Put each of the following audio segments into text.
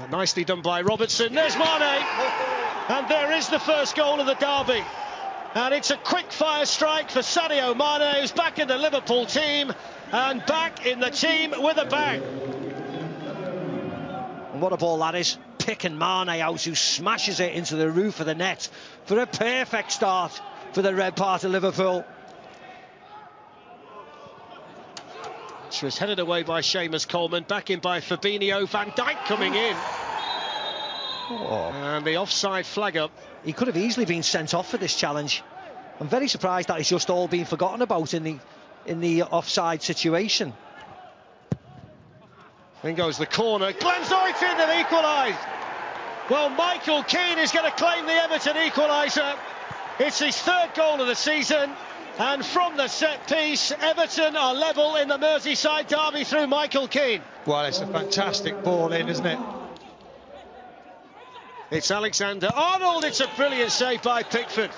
Uh, nicely done by Robertson. There's Mane. And there is the first goal of the derby. And it's a quick fire strike for Sadio Mane, who's back in the Liverpool team and back in the team with a bang. And what a ball that is. Picking Mane out, who smashes it into the roof of the net for a perfect start for the red part of Liverpool. Was headed away by Seamus Coleman, back in by Fabinho, Van Dijk coming in. Oh. And the offside flag up. He could have easily been sent off for this challenge. I'm very surprised that it's just all been forgotten about in the in the offside situation. In goes the corner. Glenn have equalised. Well, Michael Keane is going to claim the Everton equaliser. It's his third goal of the season. And from the set piece, Everton are level in the Merseyside derby through Michael Keane. Well, it's a fantastic ball in, isn't it? It's Alexander Arnold. It's a brilliant save by Pickford.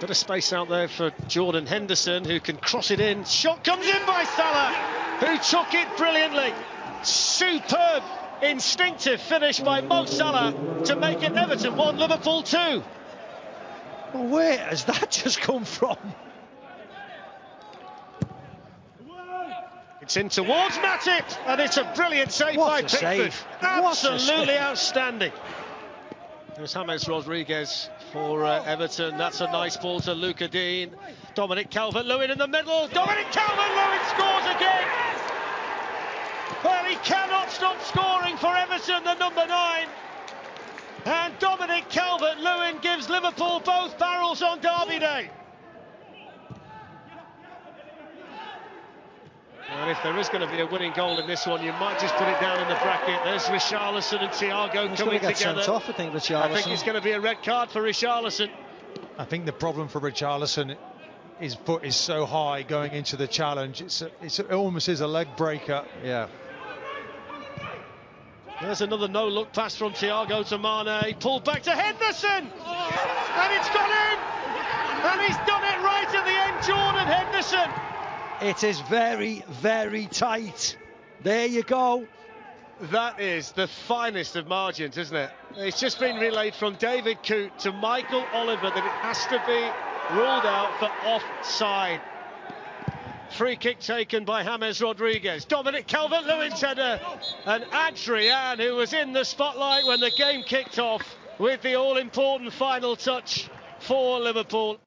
Bit of space out there for Jordan Henderson, who can cross it in. Shot comes in by Salah, who took it brilliantly. Superb, instinctive finish by Mo Salah to make it Everton 1, Liverpool 2. Well, where has that just come from? It's in towards Matip, and it's a brilliant save what by Pickford. Save. Absolutely outstanding. There's James Rodriguez for uh, Everton. That's a nice ball to Lucas Digne. Dominic Calvert-Lewin in the middle. Dominic Calvert-Lewin scores again. Well, he cannot stop scoring for Everton, the number nine. And Dominic Calvert-Lewin gives Liverpool both barrels on Derby Day. And if there is going to be a winning goal in this one, you might just put it down in the bracket. There's Richarlison and Thiago He's coming get together. Sent off, I think, Richarlison. I think it's going to be a red card for Richarlison. I think the problem for Richarlison, his foot is so high going into the challenge. It's, a, it's it almost is a leg breaker. Yeah. There's another no-look pass from Thiago to Mane. Pulled back to Henderson, and it's gone in. And he's done it right at the end. Jordan Henderson. It is very, very tight. There you go. That is the finest of margins, isn't it? It's just been relayed from David Coote to Michael Oliver that it has to be ruled out for offside. Free kick taken by James Rodriguez. Dominic Calvert-Lewin's header. And Adrian, who was in the spotlight when the game kicked off with the all-important final touch for Liverpool.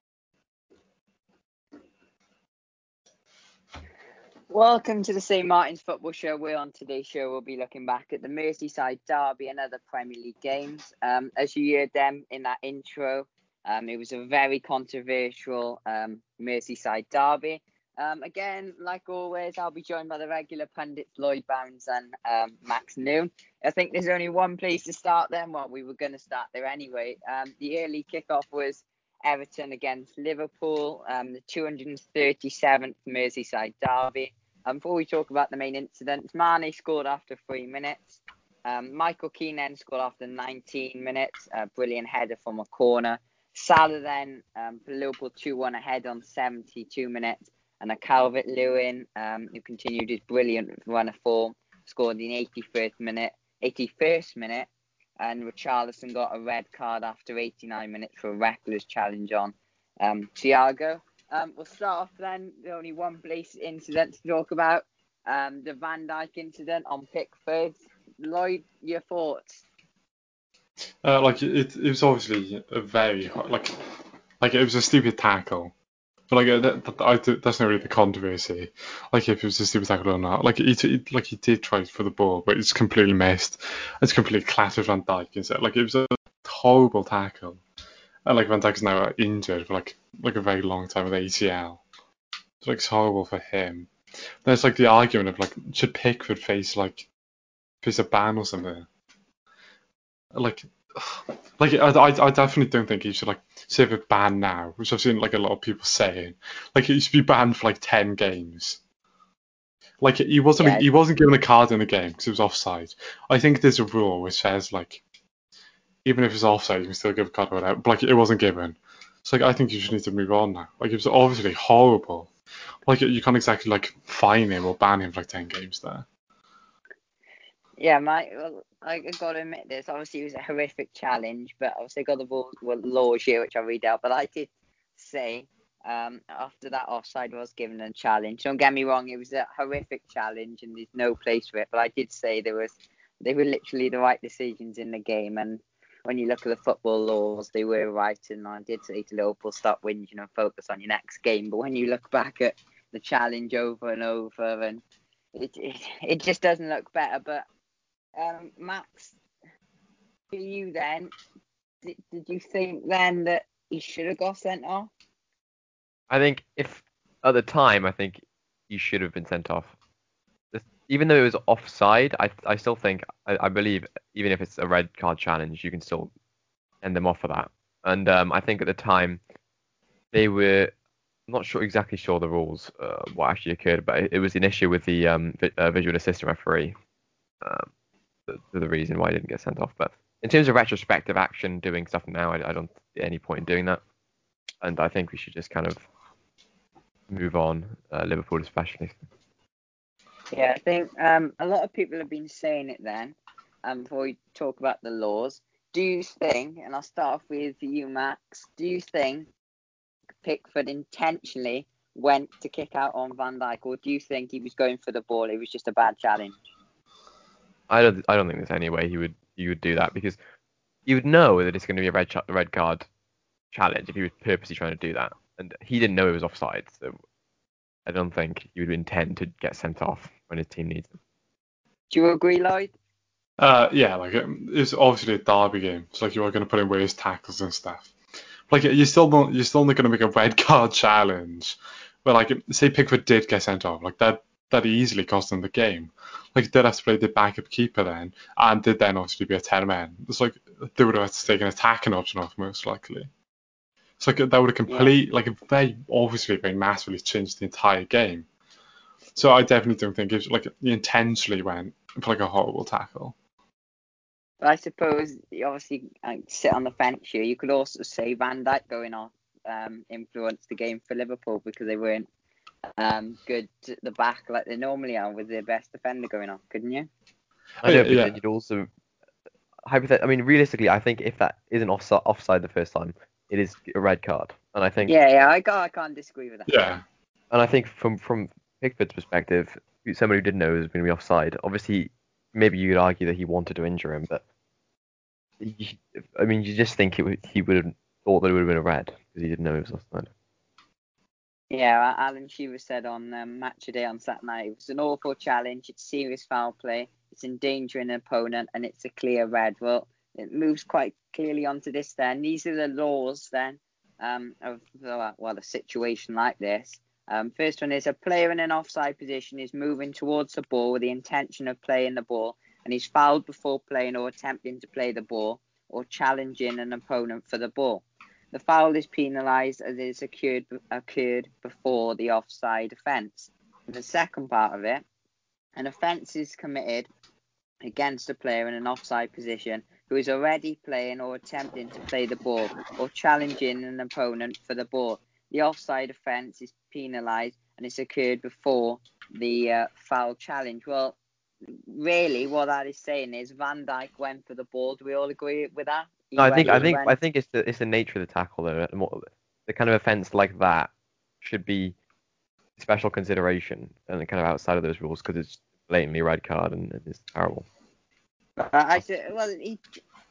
Welcome to the St Martin's Football Show. We're on today's show. We'll be looking back at the Merseyside Derby and other Premier League games. Um, as you heard them in that intro, um, it was a very controversial um, Merseyside Derby. Um, again, like always, I'll be joined by the regular pundits Lloyd Bounds and um, Max Noon. I think there's only one place to start then. Well, we were going to start there anyway. Um, the early kickoff was Everton against Liverpool, um, the 237th Merseyside derby. Um, before we talk about the main incidents, Mane scored after three minutes. Um, Michael Keane then scored after 19 minutes, a brilliant header from a corner. Salah then um, Liverpool 2-1 ahead on 72 minutes, and a Calvert Lewin um, who continued his brilliant run of form, scored in 81st minute, 81st minute, and Richarlison got a red card after 89 minutes for a reckless challenge on um, Thiago. Um, we'll start off then. The only one place incident to talk about. Um, the Van Dijk incident on Pickford. Lloyd, your thoughts? Uh, like it, it was obviously a very like like it was a stupid tackle. But like uh, that, that, I, that's not really the controversy. Like if it was a stupid tackle or not. Like he, he like he did try for the ball, but it's completely missed. It's completely clattered Van Dijk instead. Like it was a horrible tackle. And like Van Dijk's now injured for like like a very long time with ACL. So like it's horrible for him. There's like the argument of like should Pickford face like face a ban or something. Like like I, I, I definitely don't think he should like save a ban now, which I've seen like a lot of people saying. Like he should be banned for like ten games. Like he wasn't Yeah. he wasn't given a card in the game because it was offside. I think there's a rule which says like even if it's offside, you can still give a card or whatever. But like it wasn't given. So like I think you just need to move on now. Like it was obviously horrible. like you can't exactly like fine him or ban him for like ten games there. Yeah, my well, I got to admit this. Obviously, it was a horrific challenge, but obviously, got the ball, laws here, which I read out. But I did say um, after that offside was given a challenge. Don't get me wrong, it was a horrific challenge, and there's no place for it. But I did say there was they were literally the right decisions in the game, and when you look at the football laws, they were right. And I did say to Liverpool, stop whinging and focus on your next game. But when you look back at the challenge over and over, and it it, it just doesn't look better. But um, Max, for you then, did, did you think then that he should have got sent off? I think if at the time, I think he should have been sent off. Even though it was offside, I I still think I, I believe even if it's a red card challenge, you can still end them off for that. And um, I think at the time they were not sure exactly sure the rules uh, what actually occurred, but it, it was an issue with the um, vi- uh, visual assistant referee. Um, the, the reason why I didn't get sent off. But in terms of retrospective action, doing stuff now, I, I don't see any point in doing that. And I think we should just kind of move on, uh, Liverpool especially. Yeah, I think um, a lot of people have been saying it then. Um, before we talk about the laws, do you think, and I'll start off with you, Max, do you think Pickford intentionally went to kick out on Van Dijk, or do you think he was going for the ball? It was just a bad challenge. I don't, I don't think there's any way he would, he would do that because you would know that it's going to be a red, ch- red card challenge if he was purposely trying to do that, and he didn't know it was offside. So I don't think he would intend to get sent off when his team needs him. Do you agree, Lloyd? Uh, yeah, like um, it's obviously a derby game, so like you are going to put in various tackles and stuff. Like you still don't, you're still not going to make a red card challenge. But like, say Pickford did get sent off, like that that easily cost them the game. Like he did have to play the backup keeper then, and did then obviously be a ten man. It's like they would have had to take an attacking option off most likely. It's like that would have complete, like they obviously very massively changed the entire game. So I definitely don't think it's like he intentionally went for like a horrible tackle. But I suppose you obviously uh, sit on the fence here. You could also say Van Dijk going off um, influenced the game for Liverpool because they weren't um, good at the back like they normally are with their best defender going off, couldn't you? I know, Yeah, but yeah. you'd also hypothet- I mean, realistically, I think if that isn't offside, offside the first time, it is a red card. And I think, Yeah, yeah, I can't, I can't disagree with that. Yeah, and I think from from Pickford's perspective, somebody who didn't know it was going to be offside. Obviously, maybe you could argue that he wanted to injure him, but he, I mean, you just think it would, he would have thought that it would have been a red because he didn't know it was offside. Yeah, Alan Shearer said on um, Match Day on Saturday night, it was an awful challenge. It's serious foul play. It's endangering an opponent, and it's a clear red. Well, it moves quite clearly onto this. Then these are the laws then um, of well a situation like this. Um, first one is a player in an offside position is moving towards the ball with the intention of playing the ball, and he's fouled before playing or attempting to play the ball or challenging an opponent for the ball. The foul is penalised as it occurred, occurred before the offside offence. The second part of it, an offence is committed against a player in an offside position who is already playing or attempting to play the ball or challenging an opponent for the ball. The offside offence is penalised and it's occurred before the uh, foul challenge. Well, really, what that is saying is Van Dijk went for the ball. Do we all agree with that? No, I think I think I think it's the it's the nature of the tackle though. what- The kind of offence like that should be special consideration and kind of outside of those rules because it's blatantly red card and, and it's terrible. Uh, I said, well, if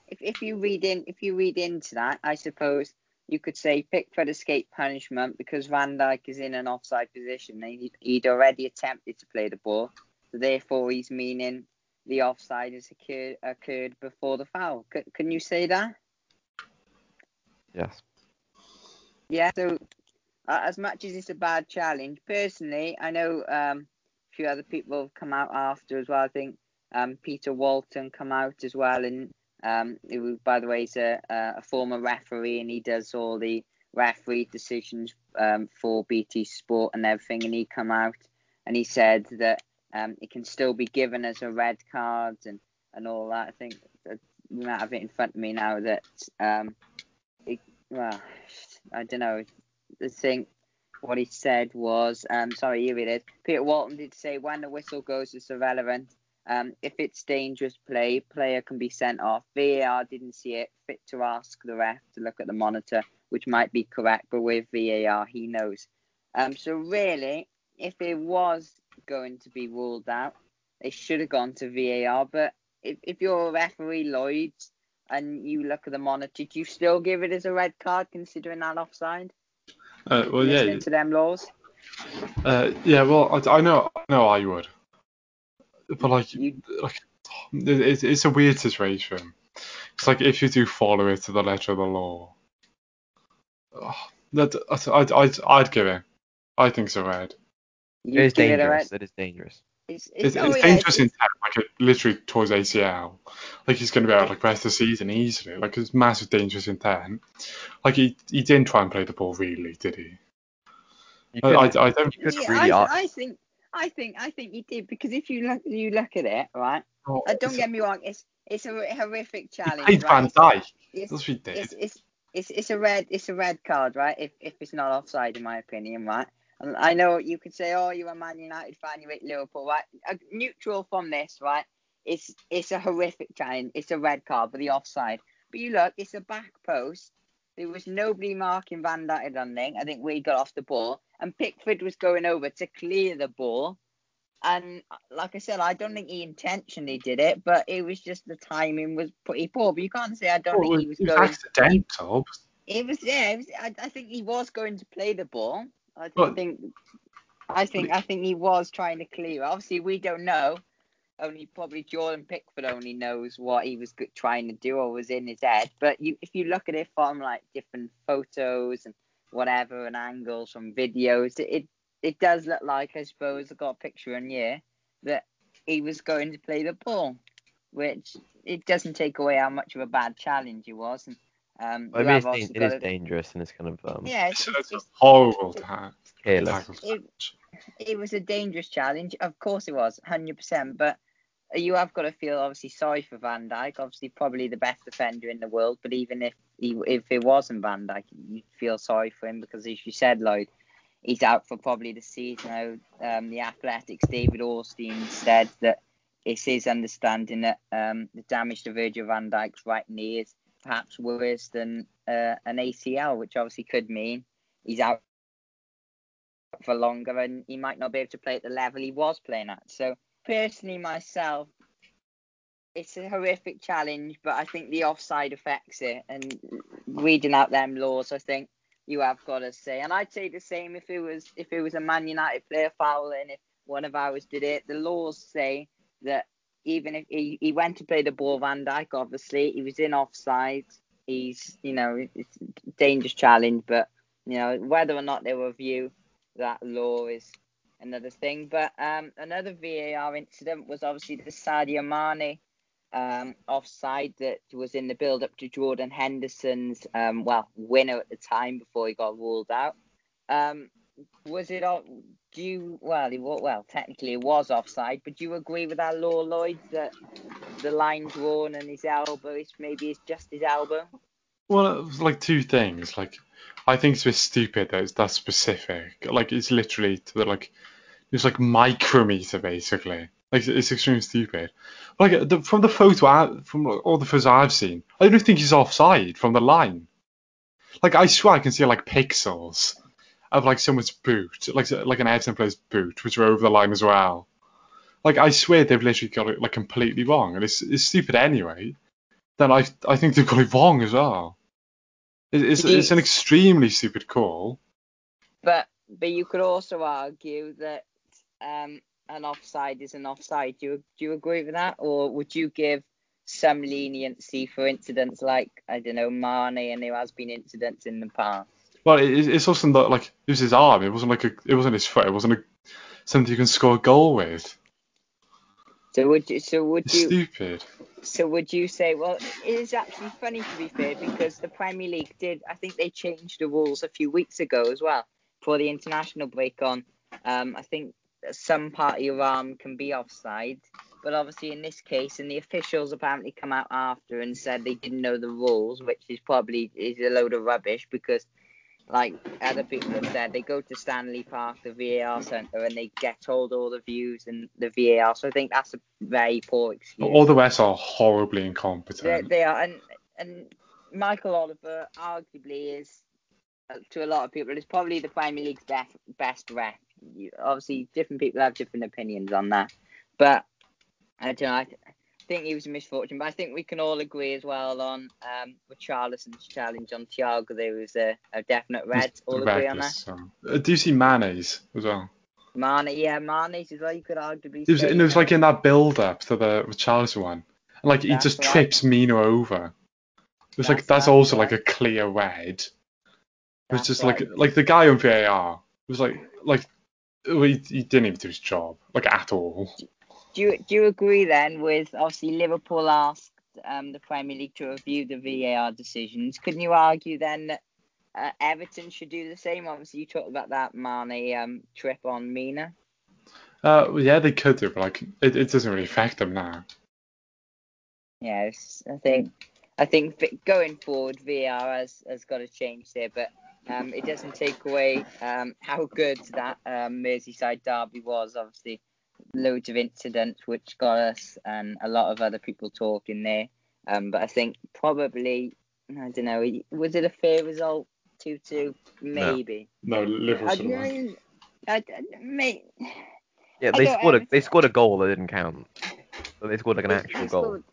if you read in if you read into that, I suppose you could say Pickford escaped punishment because Van Dijk is in an offside position. and He, he'd already attempted to play the ball, so therefore he's meaning the offside has occurred occurred before the foul. C- can you say that? Yes. Yeah. So uh, as much as it's a bad challenge, personally, I know um, a few other people have come out after as well. I think um, Peter Walton come out as well, and um, who, by the way, is a, a former referee, and he does all the referee decisions um, for BT Sport and everything. And he come out and he said that um, it can still be given as a red card and, and all that. I think we might have it in front of me now that um, it, well, I don't know. The thing, what he said was, um, sorry, here it is. Peter Walton did say when the whistle goes, it's irrelevant. Um, if it's dangerous play, player can be sent off. VAR didn't see it fit to ask the ref to look at the monitor, which might be correct, but with VAR, he knows. Um, so really, if it was going to be ruled out, they should have gone to VAR. But if, if you're a referee, Lloyd, and you look at the monitor, do you still give it as a red card considering that offside? Uh, well, yeah, to them laws. uh, yeah. Well, I, I know, I know, I would, but like, You, like, it's- it's a weird situation. It's like if you do follow it to the letter of the law, oh, that I'd, I'd, I'd give it. I think so, red. You It is give it dangerous. red. It is dangerous. It's, It's, it's, oh, it's yeah, dangerous it's- intent, like it literally towards ACL. Like he's going to be out like rest of the season easily. Like it's massive dangerous in intent. Like he he didn't try and play the ball really, did he? You I, I, I don't. you Yeah, really I, I think I think I think you did because if you look you look at it right, Oh, uh, don't get me wrong, it's it's a horrific he challenge. played right? Van Dijk. It's, That's what he did. it's, it's it's it's a red it's a red card, right? If if it's not offside, in my opinion, right? And I know you could say, oh, you're a Man United fan, you hate Liverpool, right? A neutral from this, right? It's it's a horrific challenge. It's a red card for the offside. But you look, it's a back post. There was nobody marking Van Dijk or nothing. I think we got off the ball, and Pickford was going over to clear the ball. And like I said, I don't think he intentionally did it, but it was just the timing was pretty poor. But you can't say I don't Well, think he was it was going. accidental. It was yeah. It was, I, I think he was going to play the ball. I Well- think. I think I think he was trying to clear. Obviously, we don't know. Only probably Jordan Pickford only knows what he was trying to do or was in his head. But you, if you look at it from like different photos and whatever and angles from videos, it it, it does look like I suppose I got a picture in here that he was going to play the ball, which it doesn't take away how much of a bad challenge it was. And, um, I mean, it's, obviously it is got dangerous and it's kind of um, yeah, It's, it's, it's it's, horrible ta- careless. tackle. It- it was a dangerous challenge. Of course it was, 100%. But you have got to feel obviously sorry for Van Dijk. Obviously, probably the best defender in the world. But even if he, if it wasn't Van Dijk, you'd feel sorry for him because, as you said, Lloyd, he's out for probably the season. Now, um, the Athletics, David Ornstein said that it's his understanding that um, the damage to Virgil van Dijk's right knee is perhaps worse than uh, an ACL, which obviously could mean he's out for longer and he might not be able to play at the level he was playing at. So personally myself, it's a horrific challenge, but I think the offside affects it. And reading out them laws, I think you have got to say. And I'd say the same if it was if it was a Man United player fouling, and if one of ours did it. The laws say that even if he, he went to play the ball, Van Dijk, obviously he was in offside. He's you know it's a dangerous challenge, but you know whether or not they review that law is another thing. But um, another VAR incident was obviously the Sadio Mane um, offside that was in the build up to Jordan Henderson's um, well winner at the time before he got ruled out. Um, was it all? Do you well? Wa- well, technically it was offside, but do you agree with our law, Lloyd, that the line drawn and his elbow is maybe it's just his elbow? Well, it was like two things. Like, I think it's a bit stupid that it's that specific. Like, it's literally to the like, it's like micrometer basically. Like, it's extremely stupid. Like, the, from the photo, I, from all the photos I've seen, I don't think he's offside from the line. Like, I swear I can see like pixels of like someone's boot, like like an Everton player's boot, which are over the line as well. Like, I swear they've literally got it like completely wrong, and it's it's stupid anyway. Then I I think they've got it wrong as well. It- It's, it's an extremely stupid call. But but you could also argue that um, an offside is an offside. Do you do you agree with that, or would you give some leniency for incidents like I don't know Mane, and there has been incidents in the past? Well, it, it's also not like it was his arm. It wasn't like a, it wasn't his foot. It wasn't a, something you can score a goal with. So would you so would you stupid. so would you say well it is actually funny to be fair because the Premier League did I think they changed the rules a few weeks ago as well for the international break on. Um, I think some part of your arm can be offside, but obviously in this case, and the officials apparently come out after and said they didn't know the rules, which is probably is a load of rubbish because like other people have said, they go to Stockley Park, the VAR centre, and they get told all the views and the VAR. So I think that's a very poor excuse. All the rest are horribly incompetent. they are, and and Michael Oliver arguably is, uh, to a lot of people, is probably the Premier League's best best ref. Obviously, different people have different opinions on that, but I don't know. I think he was a misfortune, but I think we can all agree as well on um, with Charlison's challenge on Thiago. There was a, a definite red. All agree on that. Uh, Do you see Mane's as well? Mane, yeah, Mane's as well. You could arguably It was, and it was like in that build up to the Richarlison one. And like he just right. trips Mina over. It was like That's that's right, also like a clear red. It was just right. like like the guy on VAR was like like he, he didn't even do his job like at all. Do you do you agree then with obviously Liverpool asked um, the Premier League to review the VAR decisions? Couldn't you argue then that uh, Everton should do the same? Obviously, you talked about that Mane um, trip on Mina. Uh, well, yeah, they could do, but like it, it doesn't really affect them now. Yes, I think I think going forward VAR has has got to change there, but um, it doesn't take away um, how good that um, Merseyside derby was. Obviously, loads of incidents which got us and a lot of other people talking there. Um, but I think probably I don't know. Was it a fair result? Two two, maybe. No, I Liverpool should don't have won. know. I, I, may, Yeah, they thought scored a they scored a goal that didn't count. So they scored like an they- actual they goal, scored-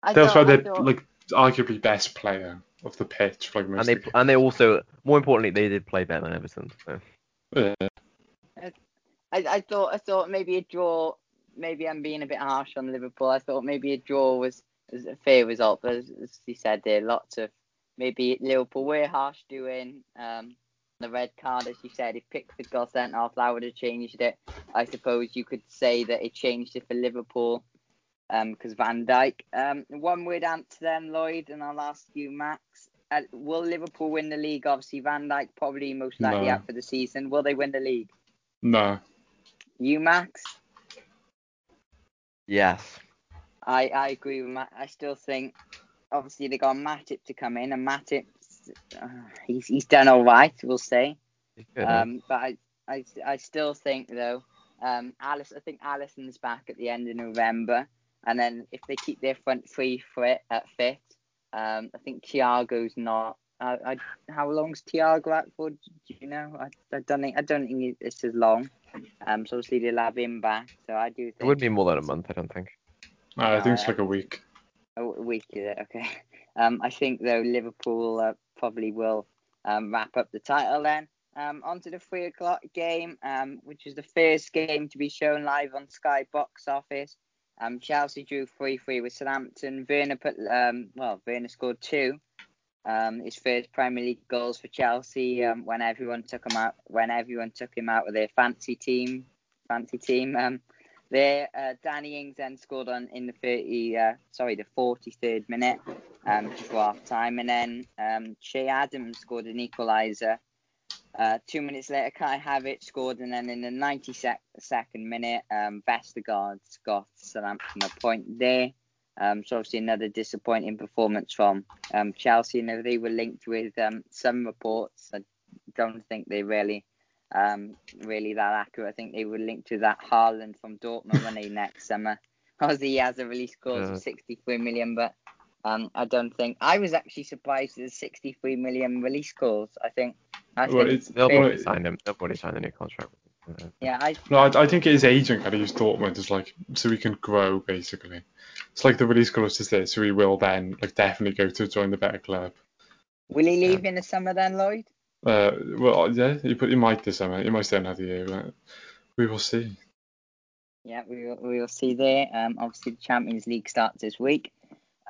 why They also thought- I had their thought- like arguably best player of the pitch like most and they the and they also more importantly they did play better than Everton. So. Yeah. I, I thought I thought maybe a draw. Maybe I'm being a bit harsh on Liverpool. I thought maybe a draw was, was a fair result, but as, as you said, there lots of maybe Liverpool were harsh doing um, the red card, as you said. If Pickford got sent off, that would have changed it. I suppose you could say that it changed it for Liverpool because Van Dijk. Um, one word answer then, Lloyd, and I'll ask you, Max. Uh, will Liverpool win the league? Obviously, Van Dijk probably most likely No. out for the season. Will they win the league? No. You, Max? Yes. I, I agree with Matt. I still think, obviously, they got Matip to come in, and Matip, uh, he's, he's done all right, we'll say. He's good, huh? Um, but I, I, I still think, though, um, Alice, I think Alisson's back at the end of November. And then if they keep their front three fit, uh, fit um, I think Thiago's not. I, I, how long's Thiago out for? Do you know? I, I don't think I don't think it's as long. Um, so obviously they'll have him back. So I do think It would be more than a month, I don't think. No, I think it's Uh, like a week. A week is it? Okay. Um, I think though Liverpool uh, probably will um, wrap up the title then. Um, on to the three o'clock game, um, which is the first game to be shown live on Sky Box Office. Um, Chelsea drew three three with Southampton. Werner put um, well, Werner scored two. Um, his first Premier League goals for Chelsea um, when everyone took him out when everyone took him out of their fancy team fancy team. Um, there, uh, Danny Ings then scored on in the 30, uh, sorry, the 43rd minute, um, just half time, and then um, Che Adams scored an equaliser. Uh, two minutes later, Kai Havertz scored, and then in the 92nd minute, um, Vestergaard got Southampton a point there. Um, so obviously another disappointing performance from um, Chelsea. And they were linked with um, some reports. I don't think they really um, really that accurate. I think they were linked to that Haaland from Dortmund when they next summer. Obviously, he has a release clause Yeah. of 63 million, but um, I don't think I was actually surprised at the 63 million release clause. I think, I Well, think, it's- They'll Well, probably sign him. They'll probably sign a new contract. Uh, yeah, I No, I, I think his agent kind of used Dortmund as like so he can grow basically. It's like the release clause is there, so he will then like definitely go to join the better club. will he leave in the summer then, Lloyd? Uh, well, yeah, he, put, he might this summer. He might stay another year, but we will see. Yeah, we will, we will see there. Um, obviously the Champions League starts this week.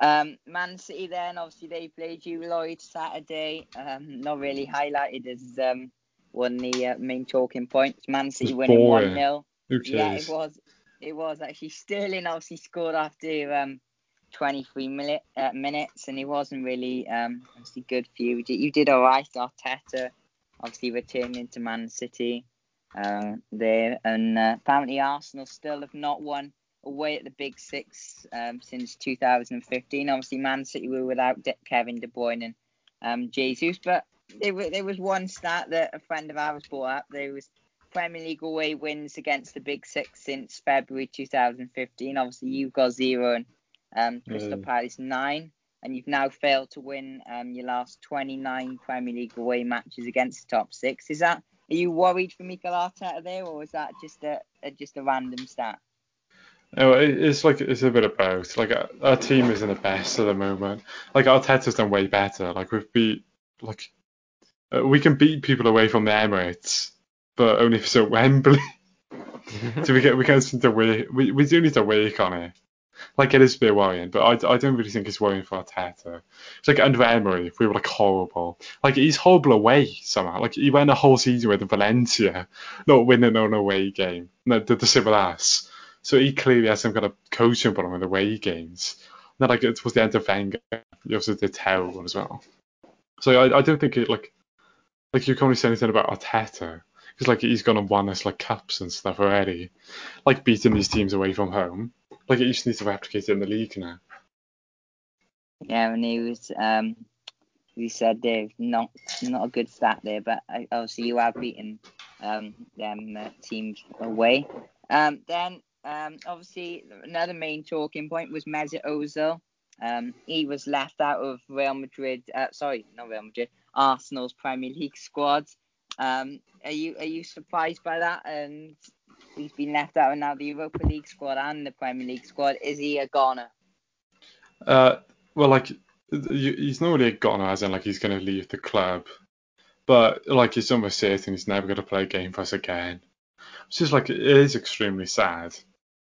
Um, Man City then obviously they played you Lloyd Saturday. Um, not really highlighted as um of the uh, main talking points. Man City winning one 0 Yeah, it was. It was actually Sterling obviously scored after um 23 minute, uh, minutes, and he wasn't really um obviously good for you. You did, you did all right. Arteta obviously returning to Man City um, there, and uh, apparently Arsenal still have not won away at the Big Six um, since 2015. Obviously, Man City were without De- Kevin De Bruyne and um, Jesus, but there, was, there was one stat that a friend of ours brought up. There was Premier League away wins against the Big Six since February 2015. Obviously, you've got zero and um, Crystal Mm. Palace nine, and you've now failed to win um, your last 29 Premier League away matches against the top six. Is that are you worried for Mikel Arteta there, or is that just a, a just a random stat? No, it's like it's a bit of both. Like our, our team isn't the best at the moment. Like Arteta's done way better. Like we've beat like uh, we can beat people away from the Emirates, but only if it's at Wembley. so we get we get to work. We we do need to work on it. Like it is a bit worrying, but I, I don't really think it's worrying for Arteta. It's like under Emery, we were like horrible. Like he's horrible away somehow. Like he went a whole season with Valencia, not winning an away game. No, did the with us. So he clearly has some kind of coaching problem with away games. And then like it was the end of Wenger, he also did terrible as well. So I, I don't think it like like you can't really say anything about Arteta because like he's gone and won us like cups and stuff already, like beating these teams away from home. Like he just needs to replicate it in the league now. Yeah, and he was um, he said Dave, not not a good stat there, but uh, obviously you have beaten um them uh, teams away. Um, then um, obviously another main talking point was Mesut Ozil. Um, he was left out of Real Madrid. Uh, sorry, not Real Madrid. Arsenal's Premier League squad. Um, are you are you surprised by that? And he's been left out of now the Europa League squad and the Premier League squad. Is he a goner? Uh, well, like he's not really a goner, as in like he's going to leave the club, but like it's almost certain he's never going to play a game for us again. It's just like it is extremely sad.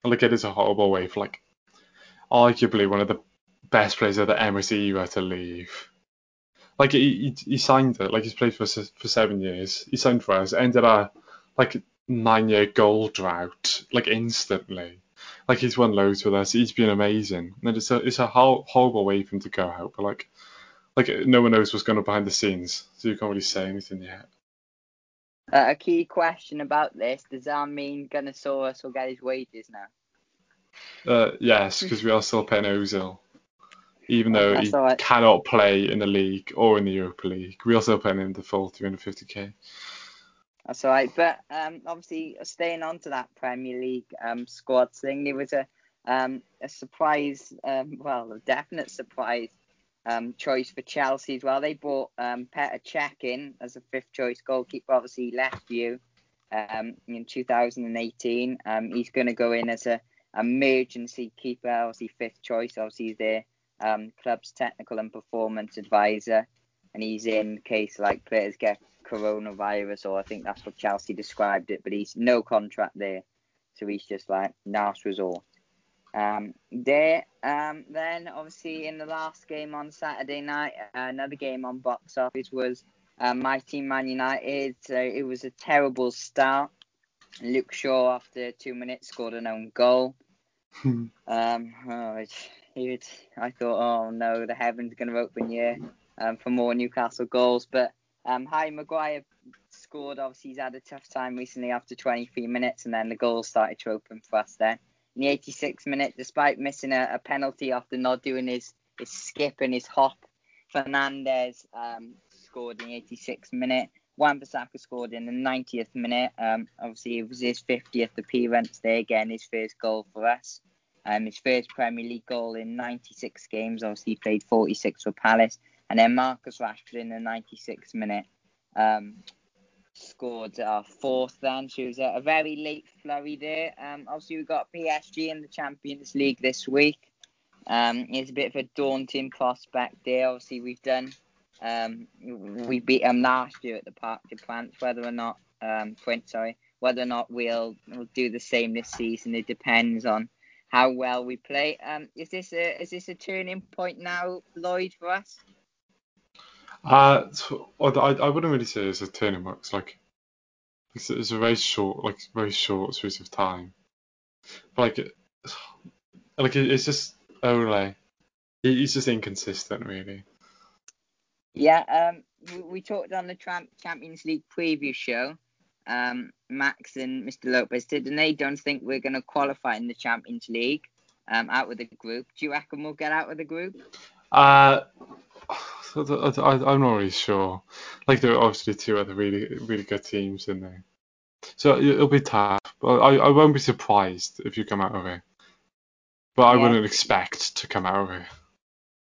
Like it is a horrible way for like arguably one of the best players of the Emirates era to leave. Like he, he, he signed it, like he's played for us for seven years. He signed for us, ended a like nine year goal drought like instantly. Like he's won loads with us. He's been amazing. And it's a it's a hor- horrible way for him to go out. But like like no one knows what's going on behind the scenes, so you can't really say anything yet. Uh, a key question about this: Does that mean Gunnersaurus will get his wages now? Uh, yes, because we are still paying Ozil, even though he cannot play in the league or in the Europa League. We are still paying him the full 350k. That's all right. But um, obviously, staying on to that Premier League um, squad thing, there was a um, a surprise, um, well, a definite surprise um, choice for Chelsea as well. They brought um, Petr Cech in as a fifth choice goalkeeper. Obviously, he left you um, in 2018. Um, he's going to go in as a emergency keeper, obviously fifth choice. Obviously, he's their um, club's technical and performance advisor, and he's in case like players get coronavirus, or I think that's what Chelsea described it. But he's no contract there, so he's just like last resort. Um, there, um, then obviously in the last game on Saturday night, uh, another game on box office was uh, my team, Man United. So it was a terrible start. Luke Shaw, after two minutes, scored an own goal. Um, oh, it, I thought, oh no, the heavens going to open here um, for more Newcastle goals. But um, Harry Maguire scored. Obviously, he's had a tough time recently after 23 minutes, and then the goals started to open for us then. In the 86th minute, despite missing a, a penalty after not doing his, his skip and his hop, Fernandes um, scored in the 86th minute. Wan-Bissaka scored in the 90th minute. Um, obviously, it was his 50th appearance there again, his first goal for us. Um, his first Premier League goal in 96 games. Obviously, he played 46 for Palace. And then Marcus Rashford in the 96th minute um, scored our fourth then. She was a, a very late flurry there. Um, obviously, we got PSG in the Champions League this week. Um, it's a bit of a daunting prospect there. Obviously, we've done um, we beat them last year at the Parc des Princes. Whether or not um, sorry, whether or not we'll, we'll do the same this season, it depends on how well we play. Um, is this a is this a turning point now, Lloyd, for us? Uh, I, I wouldn't really say it's a turning point. It's like it's, it's a very short, like very short space of time. But like, like it, it's just. He, he's just inconsistent, really. Yeah, um, we, we talked on the Tram- Champions League preview show. Um, Max and Mr. Lopez did, and they don't think we're going to qualify in the Champions League um, out of the group. Do you reckon we'll get out of the group? Uh, I, am not really sure. Like there are obviously two other really really good teams in there, so it'll be tough. But I, I won't be surprised if you come out of it. But I Yeah. wouldn't expect to come out of it.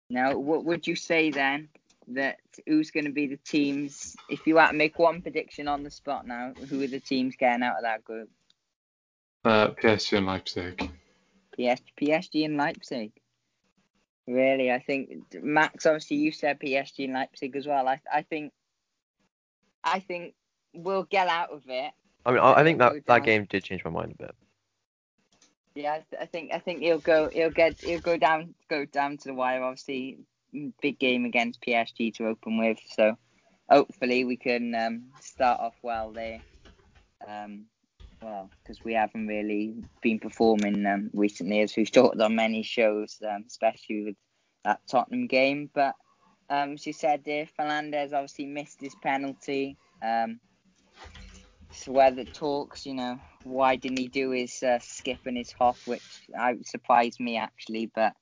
Now, what would you say then? That who's going to be the teams? If you had to make one prediction on the spot now, who are the teams getting out of that group? Uh, PSG and Leipzig. PS, PSG and Leipzig. Really, I think Max. Obviously, you said PSG and Leipzig as well. I, I think, I think we'll get out of it. I mean, I, I think that go that game did change my mind a bit. Yeah, I, th- I think I think he'll go he'll get he'll go down go down to the wire. Obviously, big game against PSG to open with. So hopefully we can um, start off well there. Um, well, because we haven't really been performing um, recently, as we've talked on many shows, um, especially with that Tottenham game. But um, as you said there, Fernandes obviously missed his penalty. Um, so whether talks, you know, why didn't he do his uh, skip and his hop, which surprised me actually. But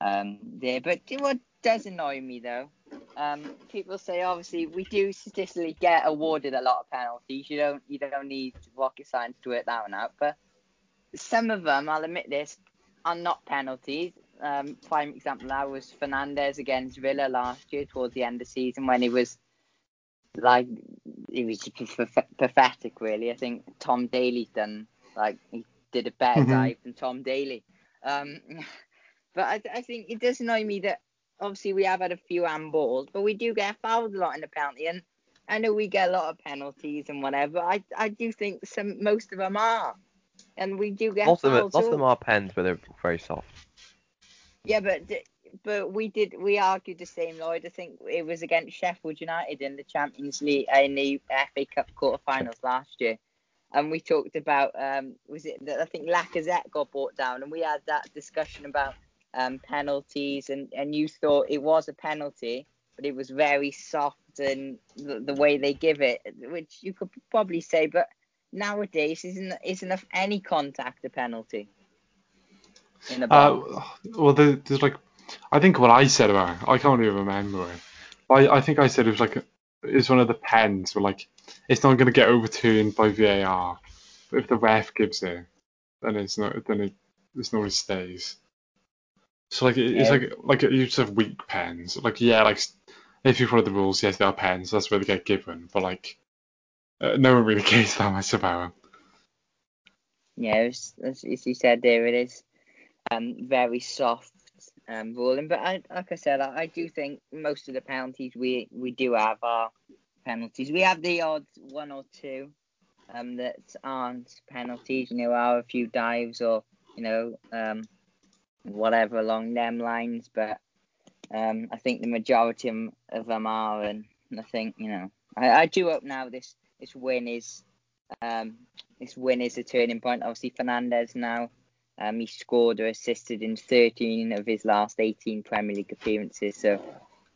um, there, but what does annoy me though, um, people say obviously we do statistically get awarded a lot of penalties. You don't you don't need rocket science to work that one out. But some of them, I'll admit this, are not penalties. Um, prime example that was Fernandes against Villa last year towards the end of the season when he was like he was just pathetic really. I think Tom Daley's done like he did a better Mhm. dive than Tom Daley. Um, but I, I think it does annoy me that obviously we have had a few handballs, but we do get fouled a lot in the penalty, and I know we get a lot of penalties and whatever. I I do think some most of them are, and we do get Most of it, most of them are pens, but they're very soft. yeah, but but we did we argued the same, Lloyd. I think it was against Sheffield United in the Champions League in the FA Cup quarterfinals last year, and we talked about um was it that I think Lacazette got brought down, and we had that discussion about um penalties, and and you thought it was a penalty, but it was very soft and the, the way they give it, which you could probably say, but nowadays isn't isn't of any contact a penalty in the box. Uh, well, there's like, I think what I said about it, I can't even remember it. I, I think I said it was like, it's one of the pens where like, it's not going to get overturned by VAR. But if the ref gives it, then it's not, then it, it's normally stays. So like, it's Yeah. like, like you just have weak pens. Like, yeah, like, if you follow the rules, yes, they are pens. That's where they get given. But like, uh, no one really cares that much about them. Yeah, as, as, as you said there, it is um, very soft um, ruling. But I, like I said, I, I do think most of the penalties we, we do have are penalties. We have the odd one or two um, that aren't penalties. You know, are a few dives or you know um, whatever along them lines. But um, I think the majority of- them are, and I think you know I, I do hope now this this win is um, this win is a turning point. Obviously, Fernandes now, um, he scored or assisted in 13 of his last 18 Premier League appearances, so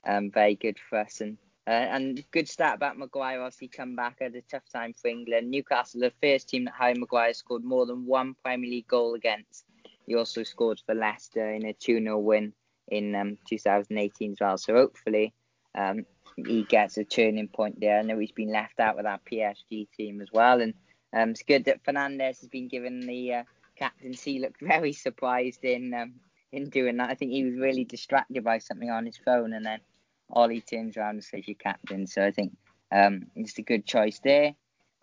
um, very good for us. And uh, and good stat about Maguire. Obviously, come back at a tough time for England. Newcastle, the first team that Harry Maguire scored more than one Premier League goal against. He also scored for Leicester in a 2-0 win in um, 2018 as well. So hopefully. Um, he gets a turning point there. I know he's been left out with that PSG team as well, and um, it's good that Fernandes has been given the uh, captaincy. He looked very surprised in um, in doing that. I think he was really distracted by something on his phone, and then Ollie turns around and says, "You're captain." So I think um, it's a good choice there.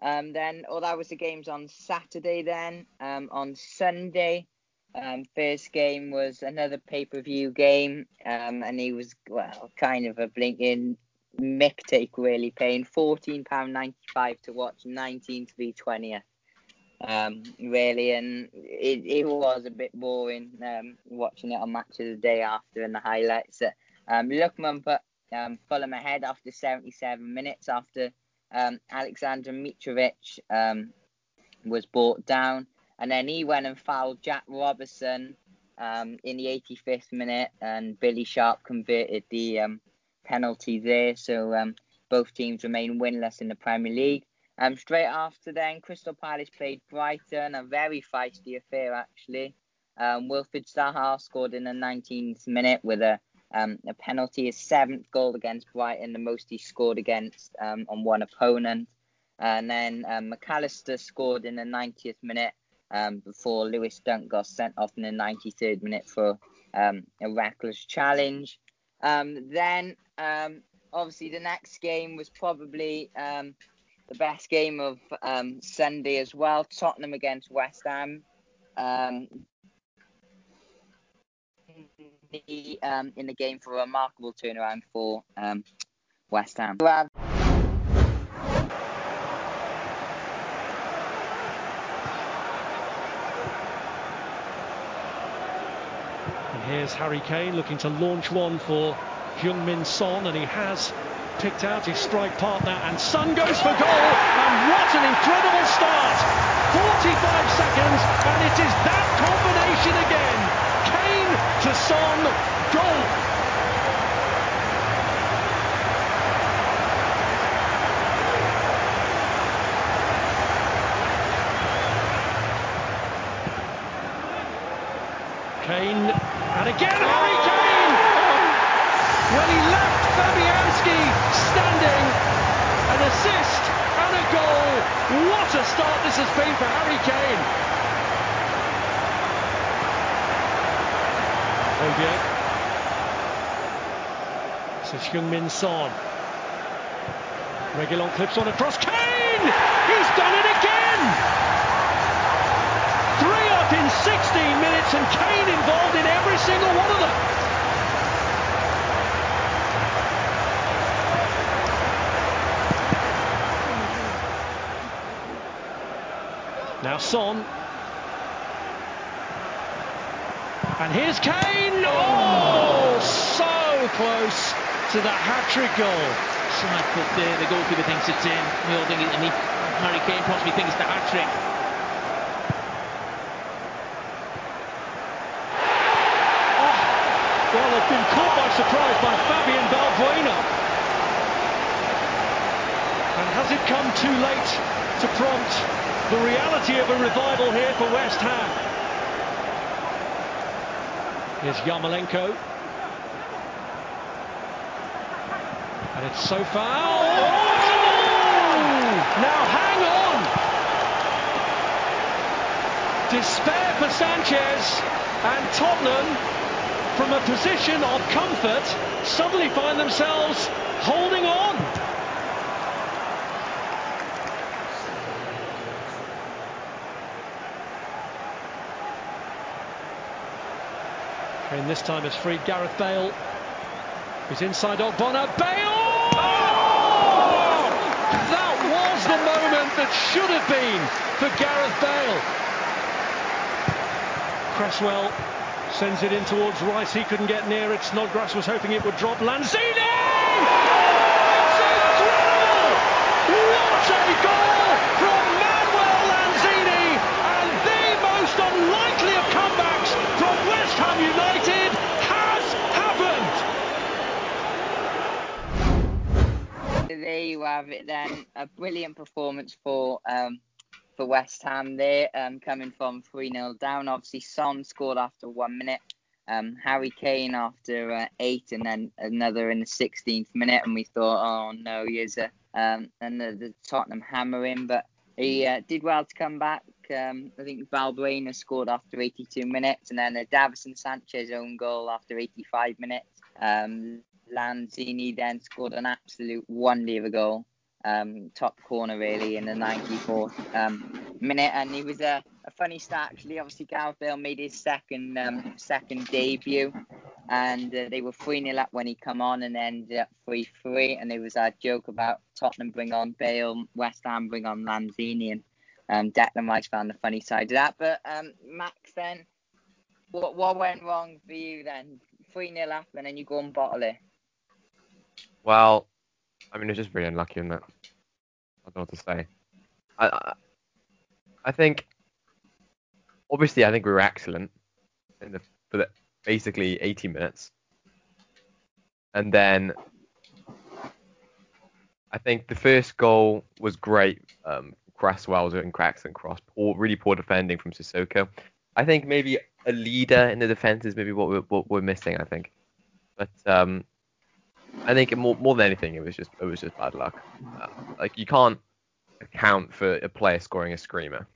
Um, then, oh, that was the games on Saturday. Then um, on Sunday, um, first game was another pay-per-view game, um, and he was well, kind of a blinking mick take really, paying fourteen pound ninety-five to watch, nineteen to be twentieth. Um, really, and it, it was a bit boring um, watching it on Match of the Day after and the highlights. That um, Lookman put um, Fulham ahead after 77 minutes after um, Alexander Mitrovic um, was brought down, and then he went and fouled Jack Robertson um, in the 85th minute, and Billy Sharp converted the um, penalty there. So um, both teams remain winless in the Premier League. Um, straight after then, Crystal Palace played Brighton, a very feisty affair actually. Um, Wilfried Zaha scored in the 19th minute with a um, a penalty, his seventh goal against Brighton, the most he scored against um, on one opponent. And then um, McAllister scored in the 90th minute um, before Lewis Dunk got sent off in the 93rd minute for um, a reckless challenge. Um, then, um, obviously, the next game was probably um, the best game of um, Sunday as well. Tottenham against West Ham. The, in the game for a remarkable turnaround for West Ham. Here's Harry Kane looking to launch one for Heung-min Son, and he has picked out his strike partner, and Son goes for goal, and what an incredible start! 45 seconds, and it is that combination again. Kane to Son, goal! Kane, and again Harry Kane! Well, he left Fabianski standing. An assist and a goal. What a been for Harry Kane. Odier. This is Heung-min Son. Reguilon clips one across. Kane! He's done it again! Three up in 16 minutes and Kane involved in every single one of them. Now Son. And here's Kane! Oh, so close to the hat-trick goal. Side foot there, the goalkeeper thinks it's in. We all think it, and he, Harry Kane possibly thinks it's the hat trick. Oh, well, they've been caught by surprise by Fabian Balbuena. And has it come too late to prompt the reality of a revival here for West Ham? Here's Yarmolenko. And it's so far. Oh! Now hang on! Despair for Sanchez and Tottenham from a position of comfort suddenly find themselves holding on. And this time it's freed Gareth Bale. He's inside Ogbonna. Bale! Oh! That was the moment that should have been for Gareth Bale. Cresswell sends it in towards Rice. He couldn't get near it. Snodgrass was hoping it would drop. Lanzini! It's incredible! What a goal from Manuel Lanzini! And the most unlikely of comebacks from West Ham United has happened! There you have it then. A brilliant performance for um, for West Ham there, um, coming from 3 0 down. Obviously, Son scored after one minute, um, Harry Kane after uh, eight, and then another in the 16th minute. And we thought, oh no, here's a, um, and the, Tottenham hammering. But he uh, did well to come back. Um, I think Balbuena scored after 82 minutes, and then a Davinson Sanchez own goal after 85 minutes. Um, Lanzini then scored an absolute wonder of a goal um, top corner really in the 94th um, minute, and he was a, a funny start actually. Obviously, Gareth Bale made his second um, second debut, and uh, they were 3 0 up when he come on, and ended up 3 3. And there was a joke about Tottenham bring on Bale, West Ham bring on Lanzini, and um, Declan Rice found the funny side of that. But um, Max, then what what went wrong for you then? 3 0 up, and then you go and bottle it. Well, I mean, it's just really unlucky, isn't it? I don't know what to say. I, I, I think, obviously, I think we were excellent in the for the basically 80 minutes, and then I think the first goal was great. Um, Cresswell's and cracks and cross, poor, really poor defending from Sissoko. I think maybe a leader in the defense is maybe what we're, what we're missing. I think But um, I think more more than anything, it was just it was just bad luck. Uh, like you can't account for a player scoring a screamer.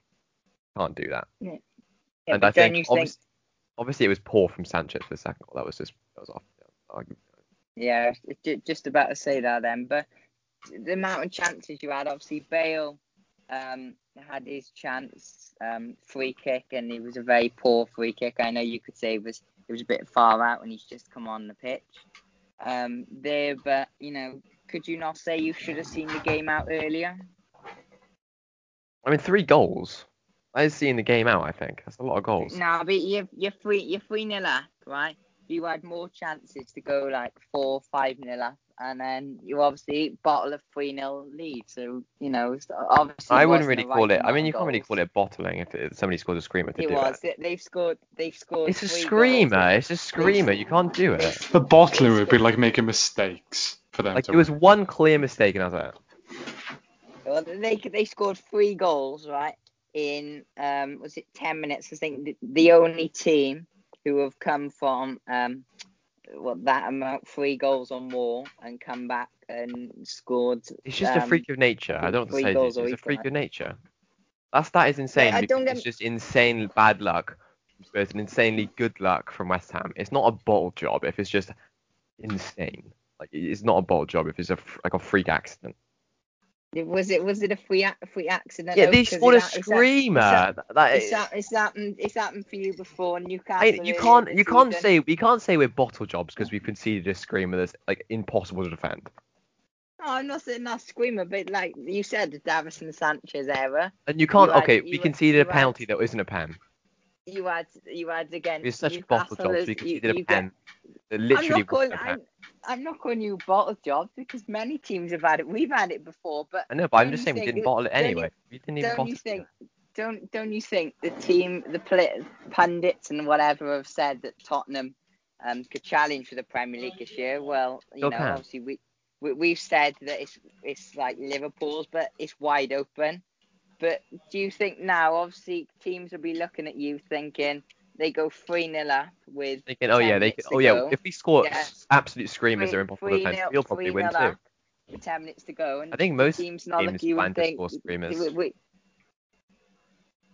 Can't do that. Yeah, and I think, obviously, obviously it was poor from Sanchez for the second goal. That was just that was off. Yeah, just about to say that then. But the amount of chances you had, obviously Bale um, had his chance, um, free kick, and it was a very poor free kick. I know you could say it was it was a bit far out when he's just come on the pitch. Um, there, but you know, could you not say you should have seen the game out earlier? I mean, three goals. I was seeing the game out. I think that's a lot of goals. No, but you're you're free you're three nil up, right? You had more chances to go like four, five nil up, and then you obviously bottle a three nil lead. So you know, obviously I wouldn't really the call right it. I mean, you of can't really call it bottling if, if somebody scores a screamer to It do was. it. They- They've scored. They've scored. It's a screamer. Goals. It's a screamer. You can't do it. The bottling would be like making mistakes for them Like to. there was one clear mistake, and I was like, Well, they they scored three goals, right? In um, was it ten minutes? I think the, the only team who have come from um, what that amount, three goals or more, and come back and scored. it's just a um, freak of nature. I don't say. goals It's a freak of nature. That's that is insane I because don't it's just insane bad luck Spurs and insanely good luck from West Ham. It's not a bottle job if it's just insane. Like it's not a bottle job if it's a like a freak accident. Was it was it a free ac- free accident? Yeah, 'Cause scored a it's ha- it's ha- screamer. That- that It's, is- ha- it's happened. Mm, it's happened for you before. Newcastle. I, you can't you can't say we can't say we're bottle jobs because we've mm. conceded a screamer that's like impossible to defend. No, I'm not saying that's screamer, but like you said, the Davinson Sanchez era. And you can't. You okay, you we conceded you a had- penalty that isn't a pen. You had you had against We're such Newcastle bottle jobs. We you- conceded a you get- pen I'm literally not calling. Wasn't a pen. I'm, not calling you bottle jobs because many teams have had it. We've had it before, but I know, but I'm just saying we didn't bottle it don't you- anyway. We didn't even don't bottle you it. think? Don't don't you think the team, the pundits and whatever have said that Tottenham um, could challenge for the Premier League this year? Well, you Still know, can. obviously we, we we've said that it's it's like Liverpool's, but it's wide open. But do you think now, obviously, teams will be looking at you thinking they go three 0 up with Thinking, oh yeah, they oh, to Oh yeah, go. if we score Yeah. absolute screamers or impossible nil- we'll probably win too. with ten minutes to go. And I think most teams not teams look you plan and to think score screamers. we- we-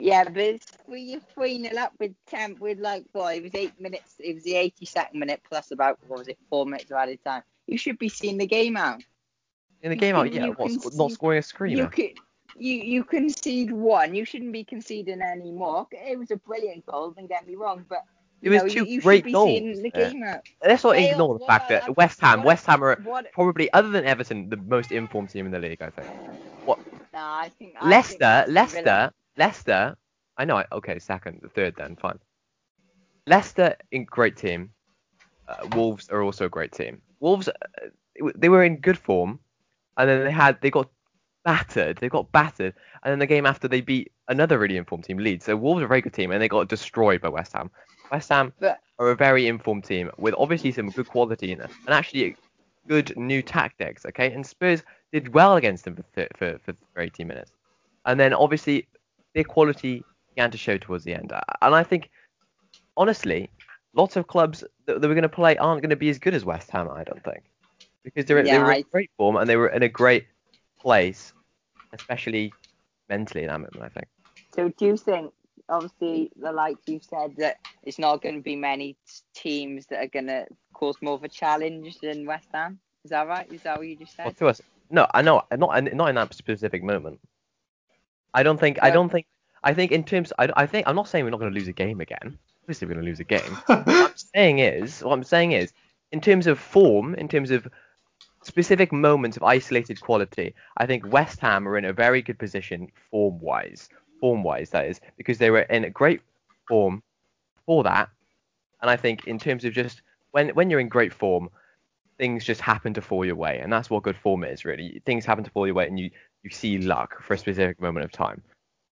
yeah, but it's three you're three nil up with ten with like what it was eight minutes. It was the eighty second minute plus about what was it four minutes of added time. You should be seeing the game out. In the you game out, can- yeah, what, not scoring a You screamer. could. You, you concede one. You shouldn't be conceding any more. It was a brilliant goal. Don't get me wrong, but It you was know, two you, you great should be goals. seeing the game out. Let's not Bale, ignore the fact that West Ham, what- West Ham are What? probably, other than Everton, the most informed team in the league. I think. Nah, I think I think Leicester, Leicester, Leicester. I know. I- Okay, second, the third, then fine. Leicester, in great team. Uh, Wolves are also a great team. Wolves, uh, they were in good form, and then they had they got battered. They got battered, and then the game after they beat another really informed team, Leeds. So Wolves are a very good team, and they got destroyed by West Ham. West Ham are a very informed team with obviously some good quality in it, and actually good new tactics. Okay, and Spurs did well against them for th- for, for, for 18 minutes, and then obviously their quality began to show towards the end. And I think, honestly, lots of clubs that, that we're going to play aren't going to be as good as West Ham. I don't think because they're, they Yeah, were in I- great form and they were in a great place, especially mentally. in that moment, I think. So do you think, obviously, the like you said that it's not going to be many teams that are going to cause more of a challenge than West Ham? Is that right? Is that what you just Well, said? to us, no, I know, not not in that specific moment. I don't think. I don't think. I think in terms. I, I think I'm not saying we're not going to lose a game again. Obviously, we're going to lose a game. what I'm saying is, what I'm saying is, in terms of form, in terms of specific moments of isolated quality, I think West Ham are in a very good position form-wise. Form-wise, that is, because they were in a great form for that. And I think in terms of just when when you're in great form, things just happen to fall your way, and that's what good form is really. Things happen to fall your way, and you you see luck for a specific moment of time,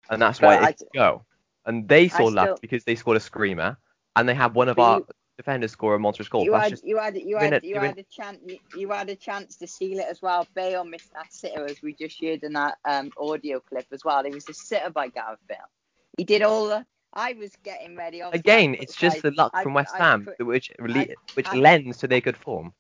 and that's But why I- go. And they saw I luck still- because they scored a screamer, and they had one of our you- defenders score a monstrous goal. You That's had, you had, you had, a- you had a chance. You, you had a chance to seal it as well. Bale missed that sitter, as we just heard in that um, audio clip as well. It was a sitter by Gareth Bale. He did all the. I was getting ready. Again, it's just the luck I've- from West I've Ham, cri- which which I've- lends to their good form.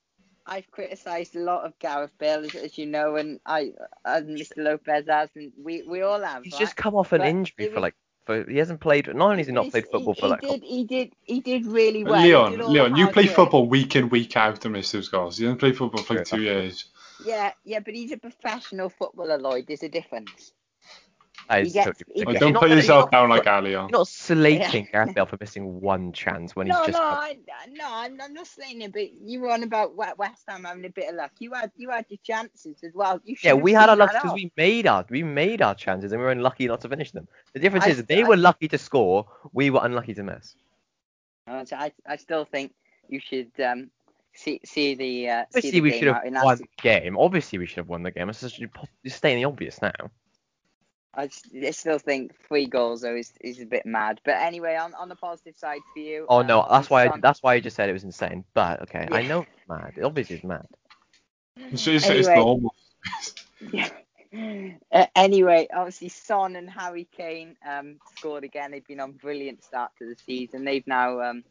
I've criticised a lot of Gareth Bale, as, as you know, and I and Mr. Lopez has, and we, we all have. He's right? just come off an But injury it for was- like. For, he hasn't played. Not only has he not He's- played football he, for he like. did, he did, he did really well. He Leon, did all the Leon, you hard play work. football week in, week out and miss those goals. You didn't play football for like two years. Yeah, yeah, but he's a professional footballer, Lloyd. There's a difference. That he gets- totally he ridiculous. don't put yourself you're down like Ali. You're not slating Gareth Bale for missing one chance when he's just. no, I, no, I'm, I'm not saying it, but you were on about We- West Ham having a bit of luck. You had, you had your chances as well. You Yeah, we had our luck because we made our we made our chances and we were unlucky not to finish them. The difference I is they st- were lucky to score, we were unlucky to miss. I, I still think you should um, see see the uh, see Obviously, the we game should have won the game. Obviously, we should have won the game. It's just you're stating the obvious now. I, s- I still think three goals though is, is a bit mad. But anyway, on, on the positive side for you. Oh no, um, that's why I, that's why I just said it was insane. But okay, I know it's mad. It obviously is mad. It's, it's, it's Anyway. normal. Yeah. Uh, anyway, obviously Son and Harry Kane um, scored again. They've been on brilliant start to the season. They've now um,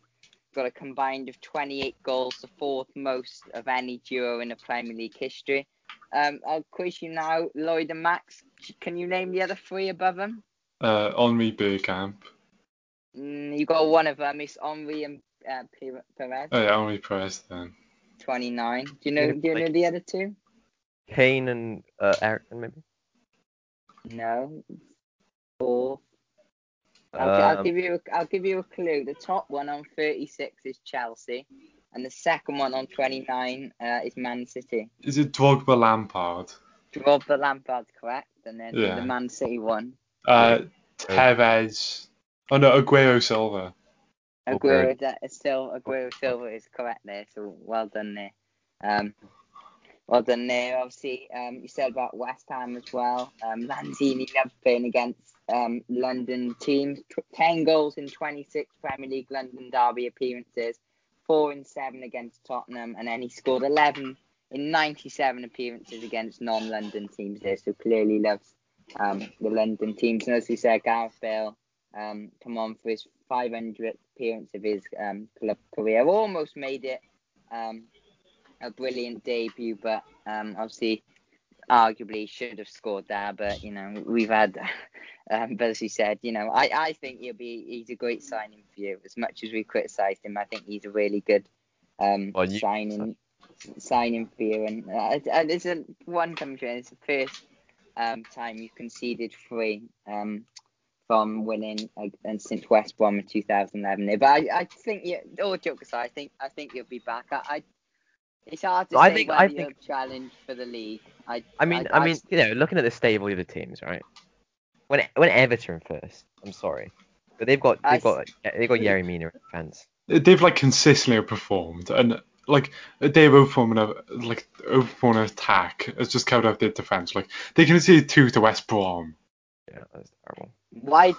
got a combined of 28 goals, the fourth most of any duo in the Premier League history. Um, I'll quiz you now, Lloyd and Max. Can you name the other three above them? Uh, Henry Bergkamp. Mm, you got one of them. It's Henry and uh, Pere- Pires, Oh, yeah, Henry Perez then. 29. Do you know? Do you know the other two? Kane and uh, Eriksen maybe. No. Four. I'll, I'll Um, give you a, I'll give you a clue. The top one on 36 is Chelsea, and the second one on 29 uh, is Man City. Is it Drogba Lampard? Drogba Lampard's correct, and then Yeah. the Man City one. Uh, Tevez. Oh no, Aguero Silva. Aguero. That is still Aguero Silva is correct there, so well done there. Um, well done there. Obviously, um, you said about West Ham as well. Um, Lanzini loves playing against um, London teams. Ten goals in 26 Premier League London derby appearances, four and seven against Tottenham, and then he scored 11 in 97 appearances against non-London teams there. So clearly loves um, the London teams. And as we said, Gareth Bale um, come on for his 500th appearance of his um, club career. Almost made it. Um, a brilliant debut, but um, obviously, arguably should have scored there. But you know, we've had, um, but as you said, you know, I, I think he'll be he's a great signing for you. As much as we criticised him, I think he's a really good um, Well, you- signing signing for you. And uh, there's a one country, it's the first um, time you conceded three. Um, from winning uh, and since West Brom in 2011. But I, I think you, all jokes aside, I think I think you'll be back. I, I it's hard to I say think- whether I you'll think- challenge for the league. I, I mean, I, mean, you know, looking at the stable of the teams, right? When when Everton first, I'm sorry, but they've got they've got they've got Yerry Mina in defence. They've like consistently performed, and like they've outperformed a, like outperformed an attack. It's just covered up their defense. Like they can see two to West Brom. Yeah, that's terrible. why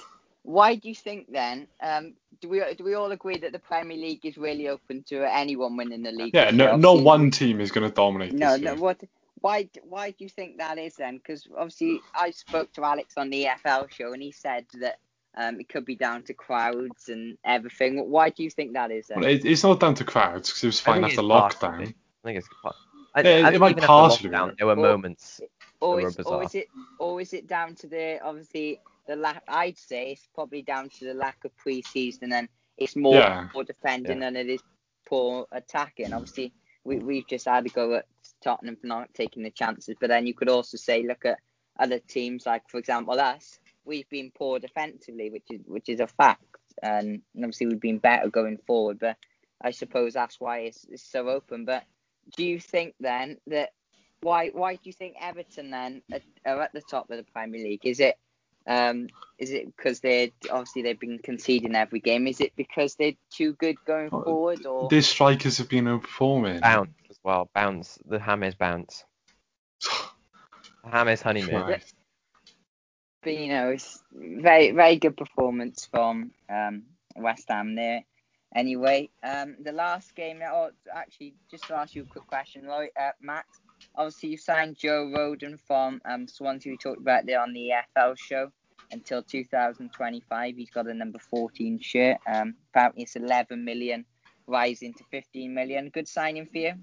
why do you think then? Um, do we do we all agree that the Premier League is really open to anyone winning the league? Yeah, no, no one team is going to dominate No, this no. year. What? Why? Why do you think that is then? Because obviously, I spoke to Alex on the EFL show, and he said that um, it could be down to crowds and everything. Why do you think that is then? Well, it, it's not down to crowds because it was fine after lockdown. partially. I think it's. part- I, Yeah, I it think might even partially lockdown, there were Well, moments. or that were is, or is it or is it down to the obviously the lack? I'd say it's probably down to the lack of pre-season, and it's more Yeah. poor defending than it is poor attacking. Obviously, we we've just had to go at Tottenham for not taking the chances, but then you could also say look at other teams like, for example, us. We've been poor defensively, which is which is a fact, and obviously we've been better going forward. But I suppose that's why it's, it's so open. But do you think then that why why do you think Everton then are, are at the top of the Premier League? Is it um is it because they obviously they've been conceding every game? Is it because they're too good going Oh, forward or Their strikers have been outperforming. Bounce as well. Bounce. The James bounce. James honeymoon. Christ. but you know it's very very good performance from um West Ham there. Anyway, um the last game oh actually just to ask you a quick question, Lloyd, uh, Max. Obviously you signed Joe Rodon from um Swansea. We talked about there on the EFL show. Until 2025. He's got a number 14 shirt. Um, apparently, it's 11 million, rising to 15 million. Good signing for you.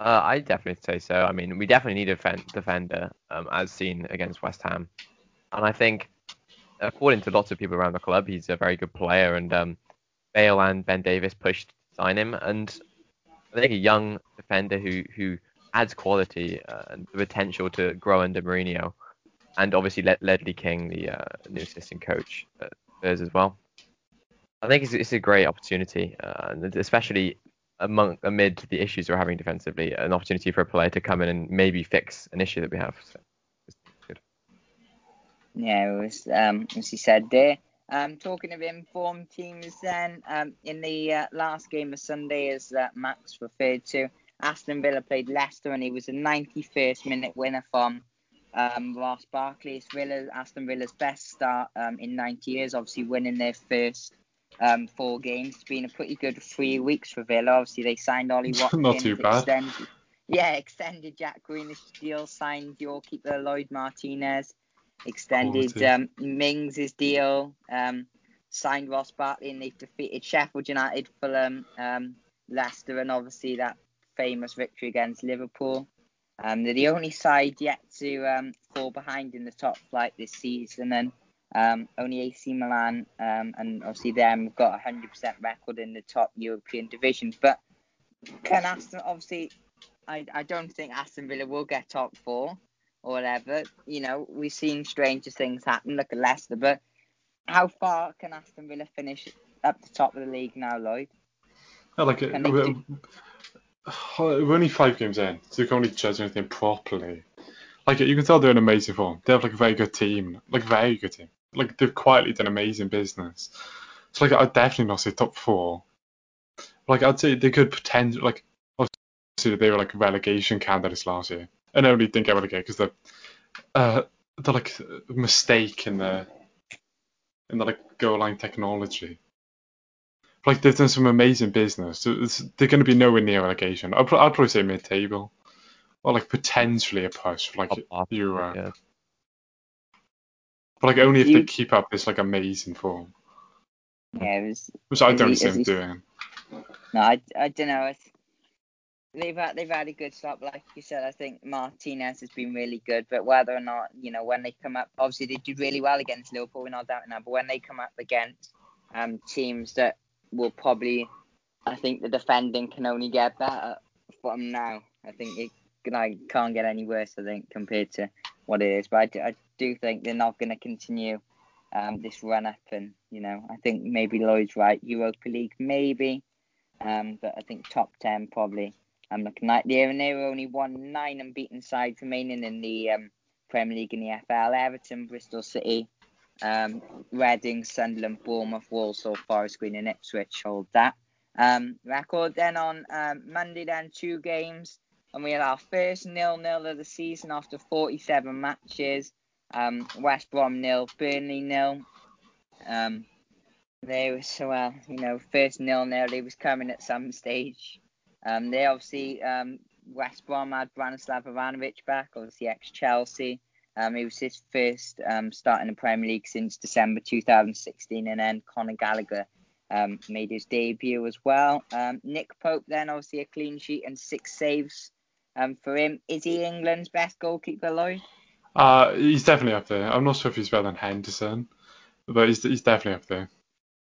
Uh, I definitely say so. I mean, we definitely need a defend- defender, um, as seen against West Ham, and I think, according to lots of people around the club, he's a very good player. And um, Bale and Ben Davies pushed to sign him, and I think a young defender who who adds quality uh, and the potential to grow under Mourinho, and obviously Le- Ledley King, the uh, new assistant coach, uh, as well. I think it's, it's a great opportunity, uh, and especially among amid the issues we're having defensively, an opportunity for a player to come in and maybe fix an issue that we have. So. Yeah, it was um, as you said there. Um, talking of informed teams, then um, in the uh, last game of Sunday, as uh, Max referred to, Aston Villa played Leicester, and he was a 91st minute winner from um, Ross Barkley. It's Villa, Aston Villa's best start um, in 90 years, obviously winning their first um, four games. It's been a pretty good three weeks for Villa. Obviously, they signed Ollie Watkins. Not too bad. Extended, yeah, extended Jack Grealish deal, signed your keeper Lloyd Martinez, extended um, Mings' deal, um, signed Ross Barkley, and they've defeated Sheffield United, Fulham, um, Leicester, and obviously that famous victory against Liverpool. Um, they're the only side yet to um, fall behind in the top flight this season, and um, only AC Milan um, and obviously them have got a 100% record in the top European division. But can Aston, obviously, I, I don't think Aston Villa will get top four or whatever. You know, we've seen stranger things happen. Look at Leicester, but how far can Aston Villa finish up the top of the league now, Lloyd? Like Can they we're, do- we're only five games in, so you can only judge anything properly. Like you can tell they're in amazing form. They have like a very good team, like very good team. Like they've quietly done amazing business. So like I'd definitely not say top four. Like I'd say they could pretend like obviously they were like relegation candidates last year, and I only didn't get relegated because the uh the like mistake in the in the like goal line technology. Like they've done some amazing business. They're going to be nowhere near relegation. I'd, pro- I'd probably say mid-table, or like potentially a push for like Top half, Euro. yeah. But like only if You- they keep up this like amazing form, Yeah, it was which I don't he- see them he- doing. No, I, I don't know. It's, they've had they've had a good start. Like you said, I think Martinez has been really good. But whether or not you know when they come up, obviously they did really well against Liverpool. We're not doubting that. But when they come up against um teams that will probably, I think the defending can only get better from now. I think it like can't get any worse. I think compared to what it is. But I do, I do think they're not going to continue um this run up. And you know, I think maybe Lloyd's right. Europa League maybe. Um, but I think top ten probably. I'm looking at there, and they only one nine unbeaten sides remaining in the um, Premier League and the FL. Everton, Bristol City, um, Reading, Sunderland, Bournemouth, Walsall, Forest Green, and Ipswich hold that um, record. Then on um, Monday, then two games, and we had our first nil nil of the season after 47 matches. Um, West Brom nil, Burnley nil. Um, they were so well, you know, first nil nil. It was coming at some stage. Um, they obviously um, West Brom had Branislav Ivanovic back, obviously ex Chelsea. Um, it was his first um, start in the Premier League since December 2016, and then Conor Gallagher um, made his debut as well. Um, Nick Pope then obviously a clean sheet and six saves um, for him. Is he England's best goalkeeper, Lloyd? Uh, he's definitely up there. I'm not sure if he's better than Henderson, but he's he's definitely up there.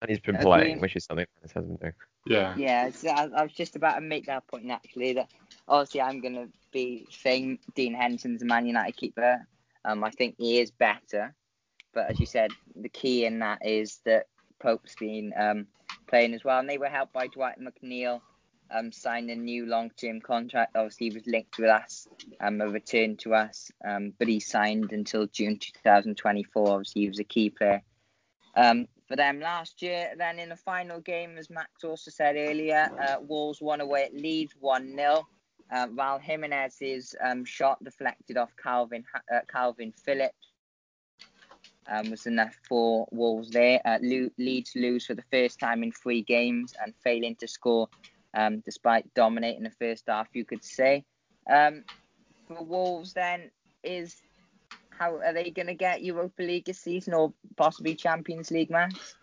And he's been Agree. playing, which is something Dennis hasn't been doing. Yeah. Yeah, so I, I was just about to make that point actually. That obviously I'm gonna be saying Dean Henderson's a Man United keeper. Um, I think he is better, but as you said, the key in that is that Pope's been um, playing as well, and they were helped by Dwight McNeil um, signing a new long-term contract. Obviously, he was linked with us, um, a return to us, um, but he signed until June 2024. Obviously, he was a key player um, for them last year. Then in the final game, as Max also said earlier, uh, Wolves won away at Leeds 1 0. Uh, while Jimenez's um, shot deflected off Kalvin uh, Kalvin Phillips um, was enough for Wolves there. Uh, Leeds lose for the first time in three games and failing to score um, despite dominating the first half, you could say. Um, for Wolves, then, is how are they going to get Europa League this season or possibly Champions League, Max?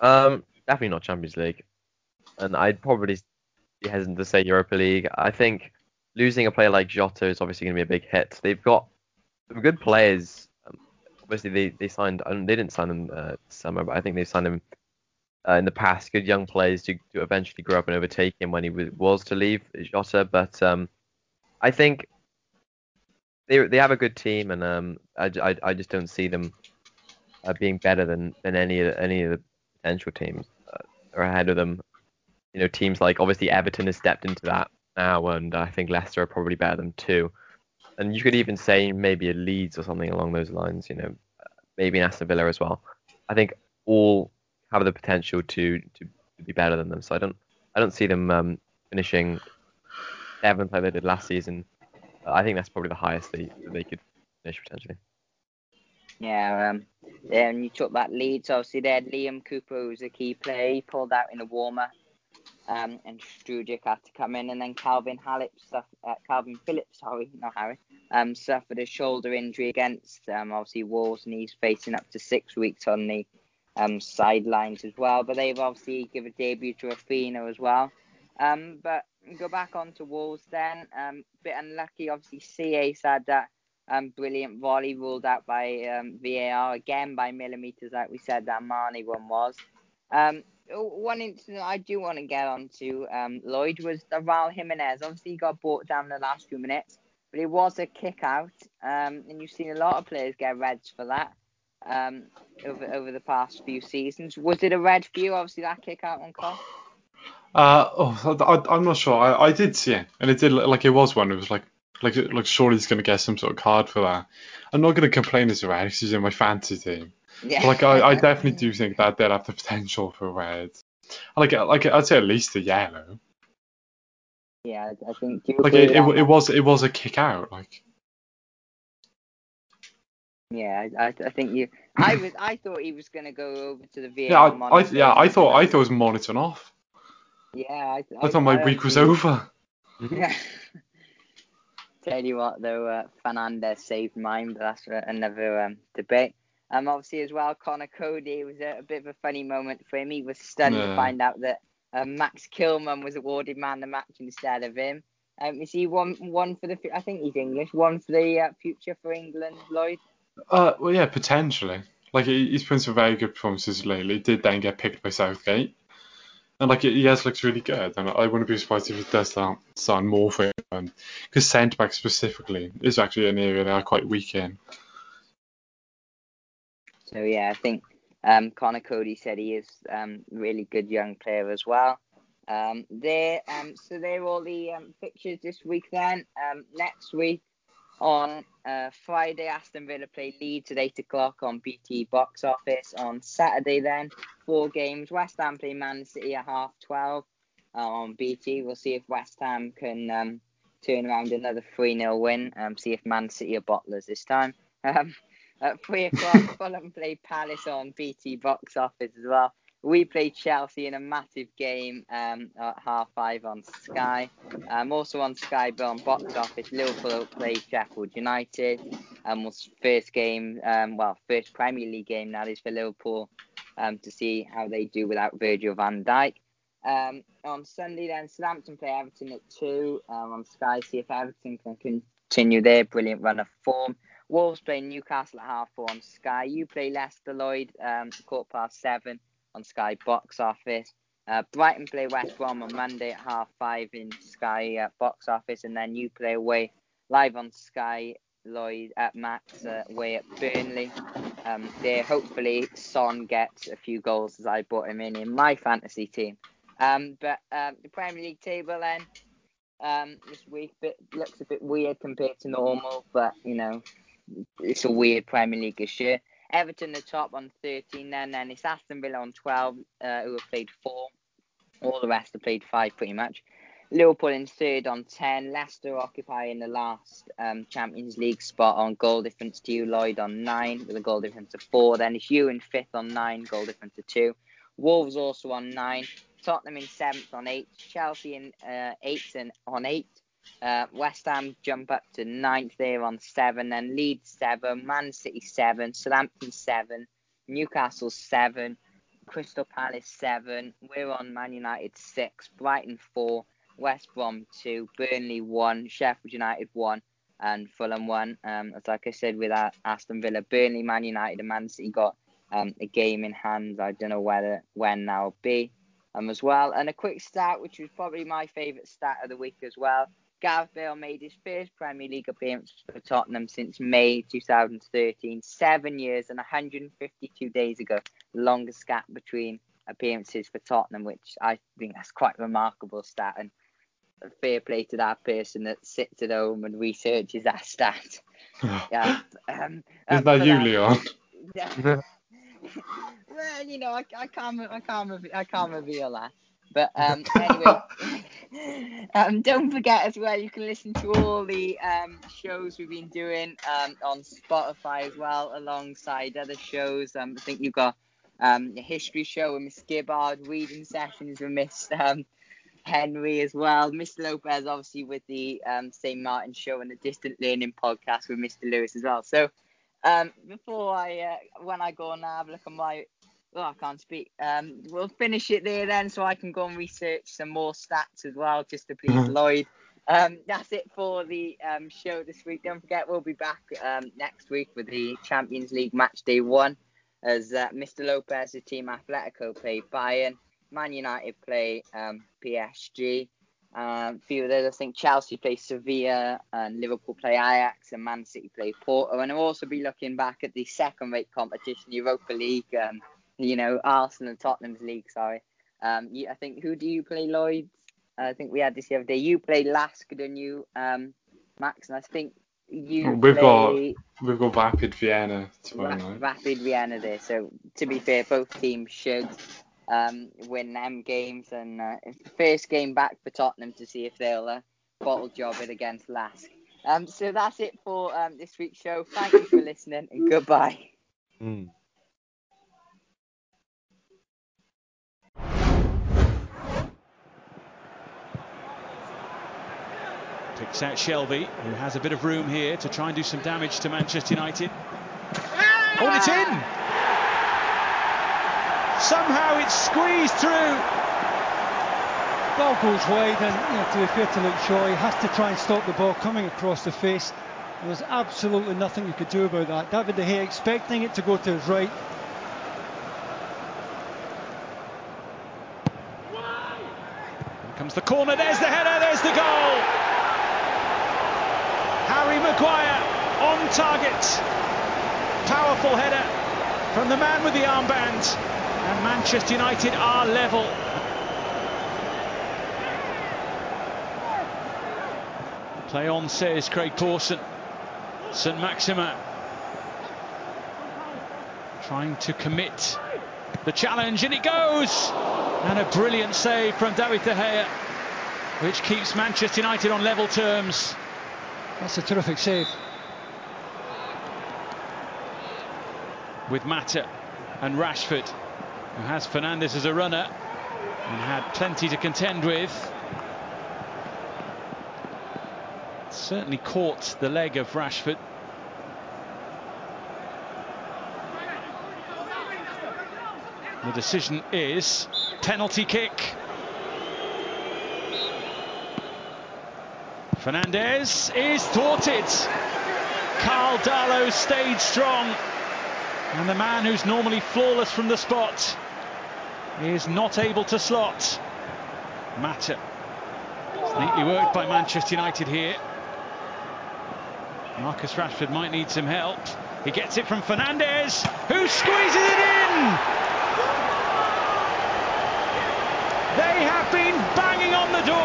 Um, definitely not Champions League, and I'd probably be hesitant to say Europa League. I think losing a player like Jota is obviously going to be a big hit. They've got some good players. Um, obviously, they, they signed. Um, they didn't sign them uh, summer, but I think they signed them uh, in the past. Good young players to, to eventually grow up and overtake him when he was, to leave Jota. But um, I think they they have a good team, and um, I, I, I just don't see them uh, being better than, than any any of the potential teams uh, are ahead of them. You know, teams like obviously Everton has stepped into that now, and I think Leicester are probably better than two. And you could even say maybe a Leeds or something along those lines. You know, maybe an Aston Villa as well. I think all have the potential to to, be better than them. So I don't I don't see them um, finishing seventh like they did last season. I think that's probably the highest they they could finish potentially. Yeah, um, and you took that Leeds. Obviously, they had Liam Cooper, was a key player. He pulled out in a warmer um, and Struijk had to come in, and then Kalvin Phillips, uh, Kalvin Phillips, sorry, not Harry, um, suffered a shoulder injury against um, obviously Wolves, and he's facing up to six weeks on the um, sidelines as well. But they've obviously given a debut to Raphinha as well. Um, but go back on to Wolves then. Um, bit unlucky, obviously. CA had that um, brilliant volley ruled out by um, VAR again by millimeters, like we said that Marnie one was. Um, one incident I do want to get onto, um, Lloyd, was the Raul Jimenez. Obviously, he got brought down the last few minutes, but it was a kick out, um, and you've seen a lot of players get reds for that um, over over the past few seasons. Was it a red for you? Obviously, that kick out on Koch. Uh, oh, I, am not sure. I, I did see it, and it did look like it was one. It was like, like, like surely he's going to get some sort of card for that. I'm not going to complain as a red. He's in my fantasy team. Yeah. Like I, I definitely do think that they'd have the potential for red. Like like I'd say at least a yellow. Yeah, I think. Like it, it, it, was it was a kick out like. Yeah, I, I think you. I was I thought he was gonna go over to the VAR. Yeah, I, I yeah I thought I thought it was monitoring off. Yeah, I, I, I thought my week was over. Yeah. Tell you what though, uh, Fernandes saved mine, but that's another um, debate. Um, obviously as well, Conor Coady was a, a, bit of a funny moment for him. He was stunned yeah. to find out that um, Max Kilman was awarded man of the match instead of him. Um, is he one one for the? I think he's English. One for the uh, future for England, Lloyd. Uh, well, yeah, potentially. Like he's put some very good performances lately. He did then get picked by Southgate, and like he has looked really good. And I wouldn't be surprised if he does start starting more for him. Because centre back specifically is actually an area they are quite weak in. So yeah, I think um, Conor Coady said he is um, really good young player as well. Um, there, um, so they're all the um, fixtures this week. Then um, next week on uh, Friday, Aston Villa play Leeds at eight o'clock on BT Box Office. On Saturday, then four games. West Ham play Man City at half twelve uh, on BT. We'll see if West Ham can um, turn around another three 0 win. Um, see if Man City are bottlers this time. Um, at three o'clock, Fulham play Palace on BT Box Office as well. We play Chelsea in a massive game um, at half five on Sky. Um, also on Sky, but on Box Office, Liverpool play Sheffield United. Um, was first game, um, well, first Premier League game that is for Liverpool um, to see how they do without Virgil van Dijk. Um, on Sunday, then Southampton play Everton at two um, on Sky. See if Everton can continue their brilliant run of form. Wolves play Newcastle at half four on Sky. You play Leicester Lloyd, um, quarter past seven on Sky Box Office. Uh, Brighton play West Brom on Monday at half five in Sky uh, Box Office, and then you play away live on Sky Lloyd at Max uh, away at Burnley. Um, there, hopefully, Son gets a few goals as I brought him in in my fantasy team. Um, but um, the Premier League table then um, this week bit, looks a bit weird compared to normal, but you know it's a weird Premier League this year. Everton the top on 13, then then it's Aston Villa on 12, uh, who have played four. All the rest have played five pretty much. Liverpool in third on 10. Leicester occupying the last um, Champions League spot on goal difference to you. Lloyd on 9 with a goal difference of 4. Then it's you in fifth on 9, goal difference of 2. Wolves also on 9. Tottenham in seventh on 8. Chelsea in uh, eighth and on 8. Uh, West Ham jump up to ninth there on seven, then Leeds seven, Man City seven, Southampton seven, Newcastle seven, Crystal Palace seven. We're on Man United six, Brighton four, West Brom two, Burnley one, Sheffield United one, and Fulham one. Um, as like I said with Aston Villa, Burnley, Man United, and Man City got um, a game in hand. I don't know whether when that'll be um, as well. And a quick stat, which was probably my favourite stat of the week as well. Gareth Bale made his first Premier League appearance for Tottenham since May 2013, seven years and 152 days ago, longest gap between appearances for Tottenham, which I think that's quite a remarkable stat. And fair play to that person that sits at home and researches that stat. yeah, um, Is um, that you, Leon? Yeah. well, you know, I, I can't, I can't, I can't reveal that. But um, anyway, um, don't forget as well, you can listen to all the um, shows we've been doing um, on Spotify as well, alongside other shows. Um, I think you've got um, a history show with Miss Gibbard, reading sessions with Miss um, Henry as well. Mr. Lopez, obviously, with the um, St. Martin show and the Distant Learning podcast with Mr. Lewis as well. So, um, before I, uh, when I go and have a look at my, oh, I can't speak. Um, we'll finish it there then, so I can go and research some more stats as well, just to please mm-hmm. Lloyd. Um, that's it for the um, show this week. Don't forget, we'll be back um, next week with the Champions League match day one, as uh, Mr. Lopez, team Atletico, play Bayern. Man United play um, PSG. Um, few others, I think Chelsea play Sevilla and Liverpool play Ajax and Man City play Porto. And I'll also be looking back at the second rate competition, Europa League, um, you know, Arsenal and Tottenham's league, sorry. Um, you, I think, who do you play, Lloyd? I think we had this the other day. You play Lask, didn't you, um, Max? And I think you we've play... got we've got Rapid Vienna tomorrow night. Rapid Vienna there. So to be fair, both teams should um, win them games. And uh, first game back for Tottenham to see if they'll uh, bottle job it against Lask. Um, so that's it for um, this week's show. Thank you for listening and goodbye. Mm. Picks out Shelvey, who has a bit of room here to try and do some damage to Manchester United. Oh, Hold it in! Somehow it's squeezed through. Ball goes wide, and you know, to be fair to Luke Shaw, he has to try and stop the ball coming across the face. There's absolutely nothing you could do about that. David De Gea expecting it to go to his right. Here comes the corner, there's the header, there's the goal. Harry Maguire on target. Powerful header from the man with the armband and Manchester United are level. Play on, says Craig Pawson. St Maximin trying to commit the challenge, and it goes! And a brilliant save from David De Gea, which keeps Manchester United on level terms. That's a terrific save. With Mata and Rashford who has Fernandes as a runner and had plenty to contend with. Certainly caught the leg of Rashford. The decision is penalty kick. Fernandes is thwarted. Karl Darlow stayed strong. And the man who's normally flawless from the spot is not able to slot. Mata. Neatly worked by Manchester United here. Marcus Rashford might need some help. He gets it from Fernandes, who squeezes it in! They have been banging on the door,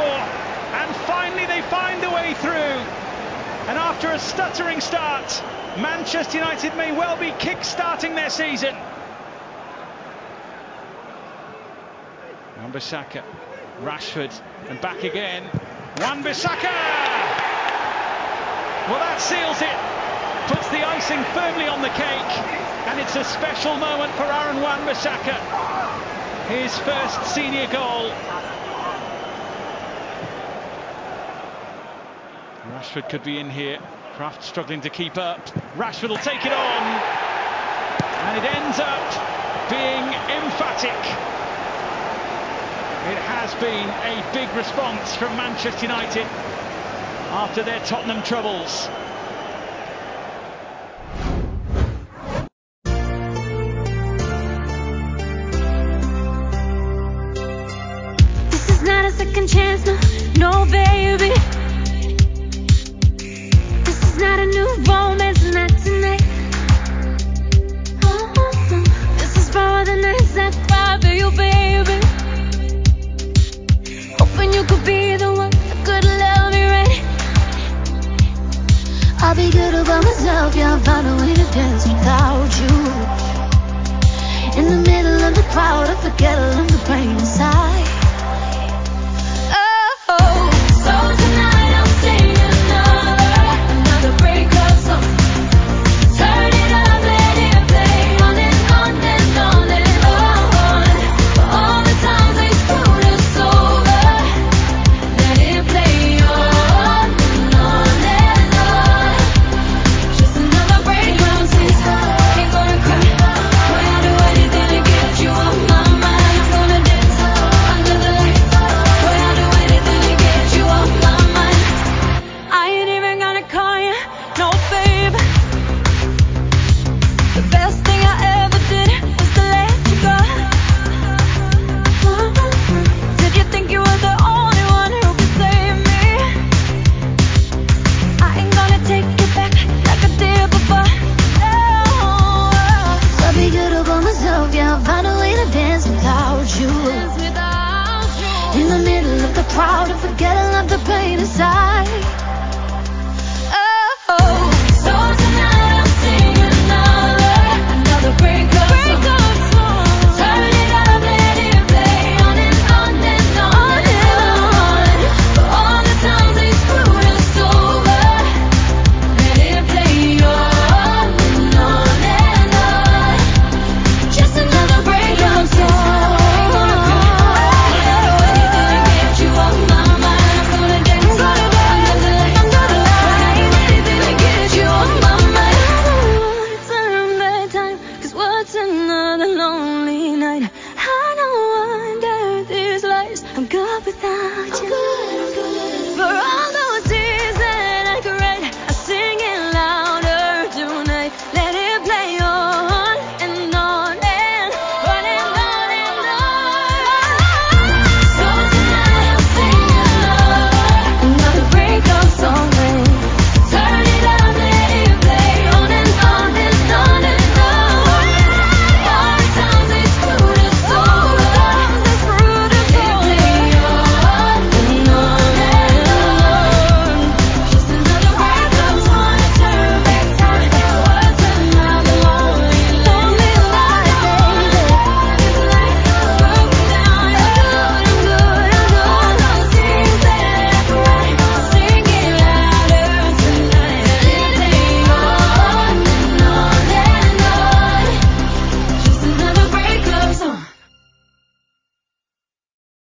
and finally they find a way through. And after a stuttering start, Manchester United may well be kick-starting their season. Wan-Bissaka, Rashford, and back again. Wan-Bissaka! Well, that seals it. Puts the icing firmly on the cake. And it's a special moment for Aaron Wan-Bissaka. His first senior goal Rashford could be in here. Krafth struggling to keep up. Rashford will take it on. And it ends up being emphatic. It has been a big response from Manchester United after their Tottenham troubles.